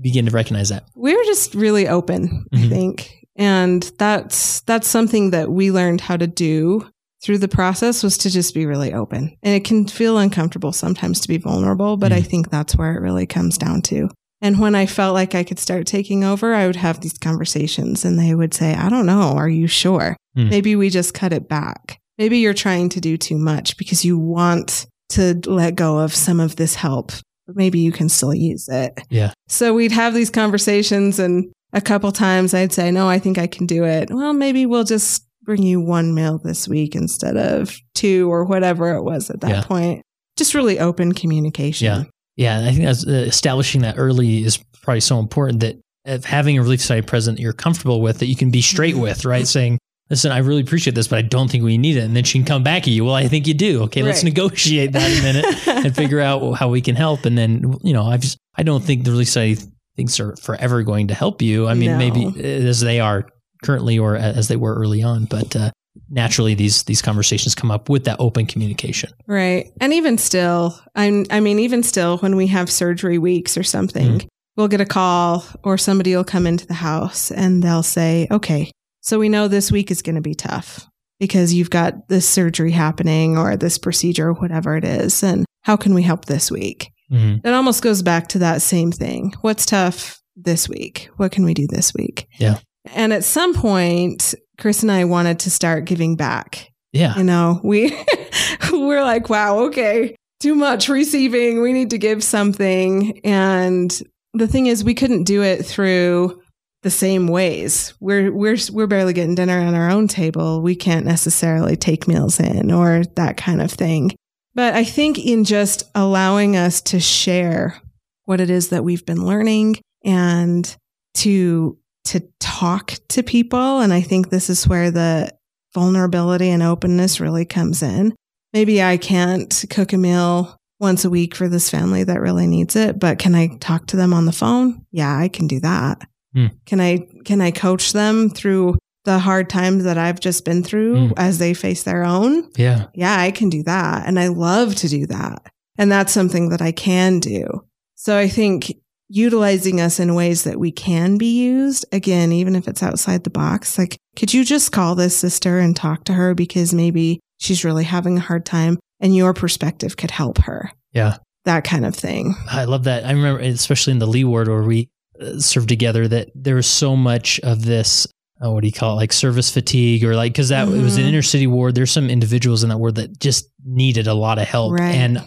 begin to recognize that we were just really open i Mhm. think and that's that's something that we learned how to do through the process was to just be really open and it can feel uncomfortable sometimes to be vulnerable but i Mm. think that's where it really comes down to and when i felt like i could start taking over i would have these conversations and they would say i don't know are you sure Mm. maybe we just cut it back maybe you're trying to do too much because you want to let go of some of this help but maybe you can still use it yeah so we'd have these conversations, and a couple times I'd say, No, I think I can do it. Well, maybe we'll just bring you one meal this week instead of two or whatever it was at that Yeah. point. Just really open communication. Yeah. yeah I think that's, uh, establishing that early is probably so important that of having a relief society president that you're comfortable with that you can be straight with right saying listen I really appreciate this but I don't think we need it and then she can come back at you well I think you do okay let's negotiate that a minute [laughs] and figure out how we can help. And then, you know, I just, I don't think the Relief Society things are forever going to help you. I mean, No. maybe as they are currently or as they were early on, but uh, naturally these these conversations come up with that open communication. Right. And even still, I'm, I mean, even still, when we have surgery weeks or something, Mhm. we'll get a call or somebody will come into the house and they'll say, okay, so we know this week is going to be tough because you've got this surgery happening or this procedure or whatever it is. And how can we help this week? Mhm. It almost goes back to that same thing. What's tough this week? What can we do this week? Yeah. And at some point, Chris and I wanted to start giving back. Yeah. You know, we [laughs] we're like, wow, okay, too much receiving. We need to give something. And the thing is, we couldn't do it through the same ways. We're we're we're barely getting dinner on our own table. We can't necessarily take meals in or that kind of thing. But I think in just allowing us to share what it is that we've been learning and to to talk to people and I think this is where the vulnerability and openness really comes in. Maybe I can't cook a meal once a week for this family that really needs it, but can I talk to them on the phone? Yeah, I can do that. Hmm. Can I can I coach them through the hard times that I've just been through Hmm. as they face their own? Yeah. Yeah, I can do that. And I love to do that. And that's something that I can do. So I think utilizing us in ways that we can be used, again, even if it's outside the box, like, could you just call this sister and talk to her because maybe she's really having a hard time and your perspective could help her? Yeah. That kind of thing. I love that. I remember, especially in the Lee ward where we uh, served together, that there was so much of this. Oh, what do you call it? Like service fatigue, or like because that it was an Mhm. inner city ward. There's some individuals in that ward that just needed a lot of help, Right. and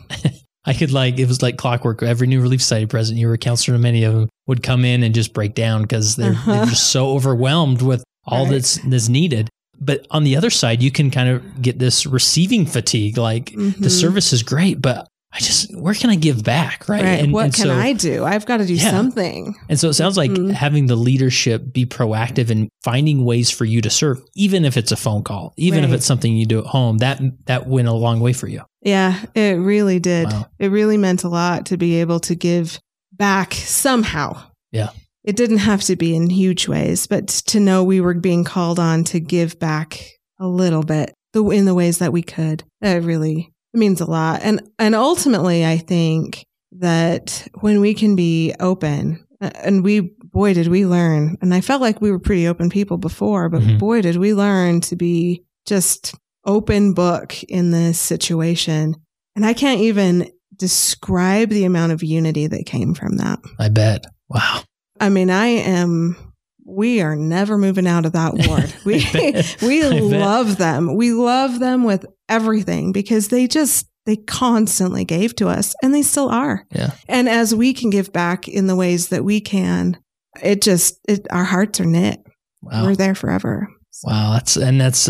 I could like it was like clockwork. Every new relief society president, you were a counselor, and many of them would come in and just break down because they're, Uh-huh. they're just so overwhelmed with all Right. that's that's needed. But on the other side, you can kind of get this receiving fatigue. Like the Mhm. service is great, but I just where can I give back, right? Right. And- what and can so- I do? I've got to do Yeah. something. And so it sounds like Mhm. having the leadership be proactive and finding ways for you to serve, even if it's a phone call, even if it's something you do at home, that that went a long way for you. Yeah, it really did. Wow. It really meant a lot to be able to give back somehow. Yeah. It didn't have to be in huge ways, but to know we were being called on to give back a little bit the, in the ways that we could. it really means a lot. And and ultimately I think that when we can be open uh, and we boy did we learn and I felt like we were pretty open people before, but Mhm. boy did we learn to be just open book in this situation. And I can't even describe the amount of unity that came from that. I bet. Wow. I mean, I am. We are never moving out of that ward. [laughs] We we love them. We love them with everything because they just they constantly gave to us, and they still are. Yeah. And as we can give back in the ways that we can, it just it, our hearts are knit. Wow. We're there forever. Wow, that's and that's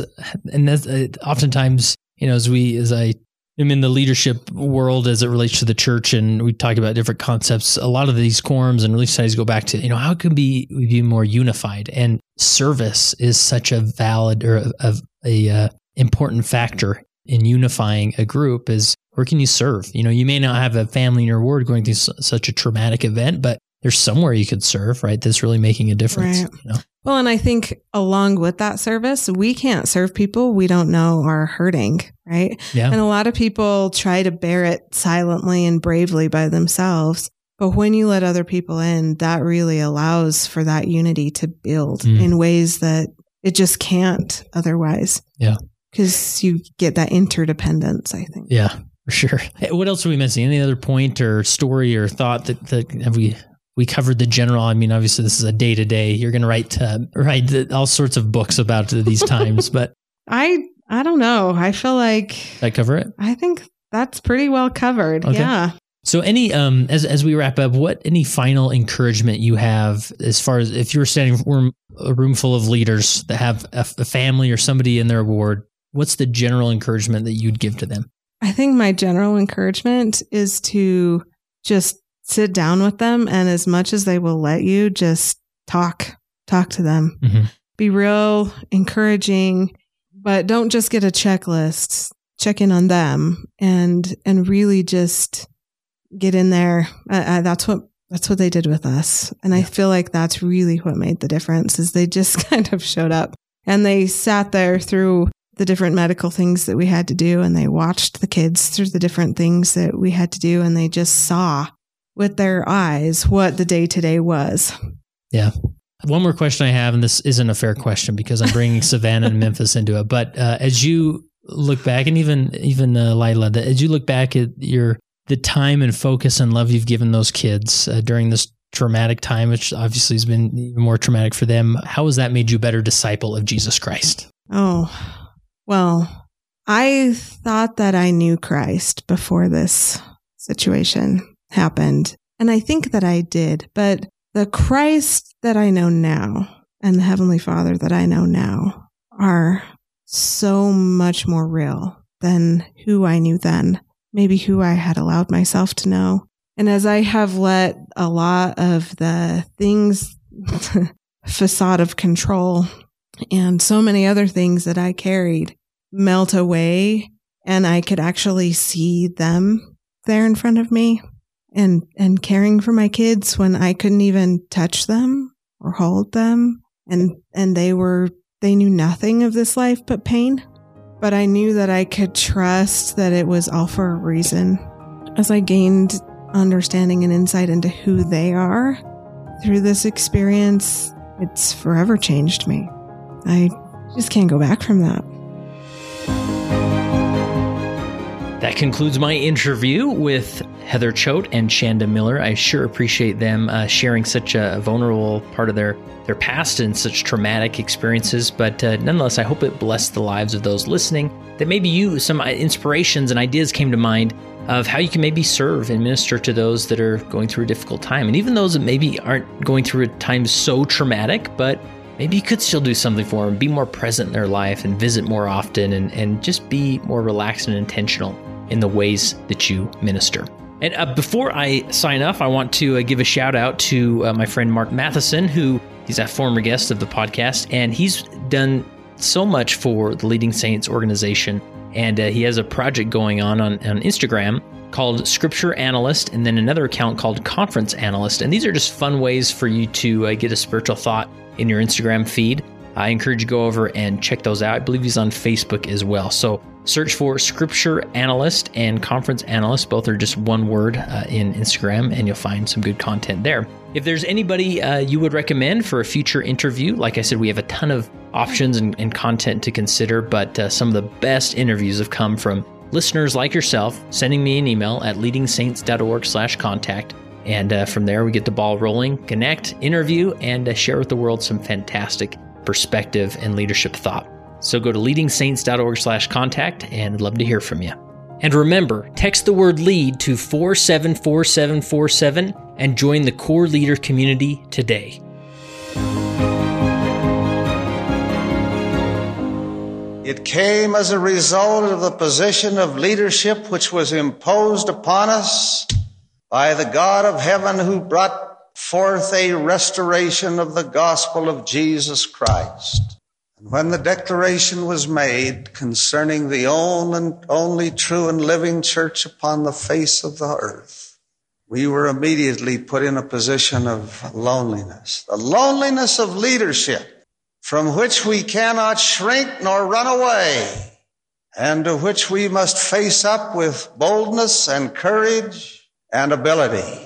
and that's uh, oftentimes you know as we as I am in the leadership world as it relates to the church and we talk about different concepts. A lot of these quorums and relief societies go back to you know how can be we be more unified and service is such a valid or a, a, a uh, important factor in unifying a group is where can you serve? You know, you may not have a family in your ward going through s- such a traumatic event, but there's somewhere you could serve, right? That's really making a difference. Right. You know? Well, and I think along with that service, we can't serve people we don't know are hurting, right? Yeah. And a lot of people try to bear it silently and bravely by themselves. But when you let other people in, that really allows for that unity to build Mm. in ways that it just can't otherwise. Yeah. Because you get that interdependence, I think. Yeah, for sure. What else are we missing? Any other point or story or thought that, that have we we covered the general? I mean, obviously this is a day to day. You're going to write uh, write all sorts of books about these times, [laughs] but I I don't know. I feel like I cover it? I think that's pretty well covered. Okay. Yeah. So, any um, as as we wrap up, what any final encouragement you have as far as if you're standing room a room full of leaders that have a, a family or somebody in their ward, what's the general encouragement that you'd give to them? I think my general encouragement is to just sit down with them and as much as they will let you, just talk, talk to them. Mhm. Be real, encouraging, but don't just get a checklist. Check in on them and and really just get in there. Uh, uh, that's what that's what they did with us, and I feel like that's really what made the difference. Is they just [laughs] kind of showed up and they sat there through the different medical things that we had to do and they watched the kids through the different things that we had to do and they just saw with their eyes what the day to day was. Yeah. One more question I have, and this isn't a fair question because I'm bringing [laughs] Savannah and Memphis into it. But uh, as you look back, and even even uh, Lila, as you look back at your the time and focus and love you've given those kids uh, during this traumatic time, which obviously has been even more traumatic for them. How has that made you a better disciple of Jesus Christ? Oh, well, I thought that I knew Christ before this situation happened. And I think that I did, but the Christ that I know now and the Heavenly Father that I know now are so much more real than who I knew then, maybe who I had allowed myself to know. And as I have let a lot of the things, [laughs] facade of control, and so many other things that I carried melt away, and I could actually see them there in front of me and, and caring for my kids when I couldn't even touch them or hold them. And, and they were, they knew nothing of this life but pain. But I knew that I could trust that it was all for a reason. As I gained understanding and insight into who they are through this experience, it's forever changed me. I just can't go back from that. That concludes my interview with Heather Choate and Shanda Miller. I sure appreciate them uh, sharing such a vulnerable part of their their past and such traumatic experiences. But uh, nonetheless, I hope it blessed the lives of those listening. That maybe you some inspirations and ideas came to mind of how you can maybe serve and minister to those that are going through a difficult time, and even those that maybe aren't going through a time so traumatic, but maybe you could still do something for them, be more present in their life and visit more often and, and just be more relaxed and intentional in the ways that you minister. And uh, before I sign off, I want to uh, give a shout out to uh, my friend Mark Matheson, who he's a former guest of the podcast, and he's done so much for the Leading Saints organization. And uh, he has a project going on, on on Instagram called Scripture Analyst, and then another account called Conference Analyst. And these are just fun ways for you to uh, get a spiritual thought in your Instagram feed. I encourage you to go over and check those out. I believe he's on Facebook as well. So search for Scripture Analyst and Conference Analyst. Both are just one word uh, in Instagram, and you'll find some good content there. If there's anybody uh, you would recommend for a future interview, like I said, we have a ton of options and, and content to consider, but uh, some of the best interviews have come from listeners like yourself sending me an email at leadingsaints.org slash contact. And uh, from there, we get the ball rolling, connect, interview, and uh, share with the world some fantastic perspective and leadership thought. So go to leadingsaints.org slash contact and love to hear from you. And remember, text the word lead to 474747 and join the core leader community today. It came as a result of the position of leadership which was imposed upon us by the God of heaven who brought forth a restoration of the gospel of Jesus Christ. And when the declaration was made concerning the only true and living church upon the face of the earth, we were immediately put in a position of loneliness, the loneliness of leadership from which we cannot shrink nor run away and to which we must face up with boldness and courage and ability.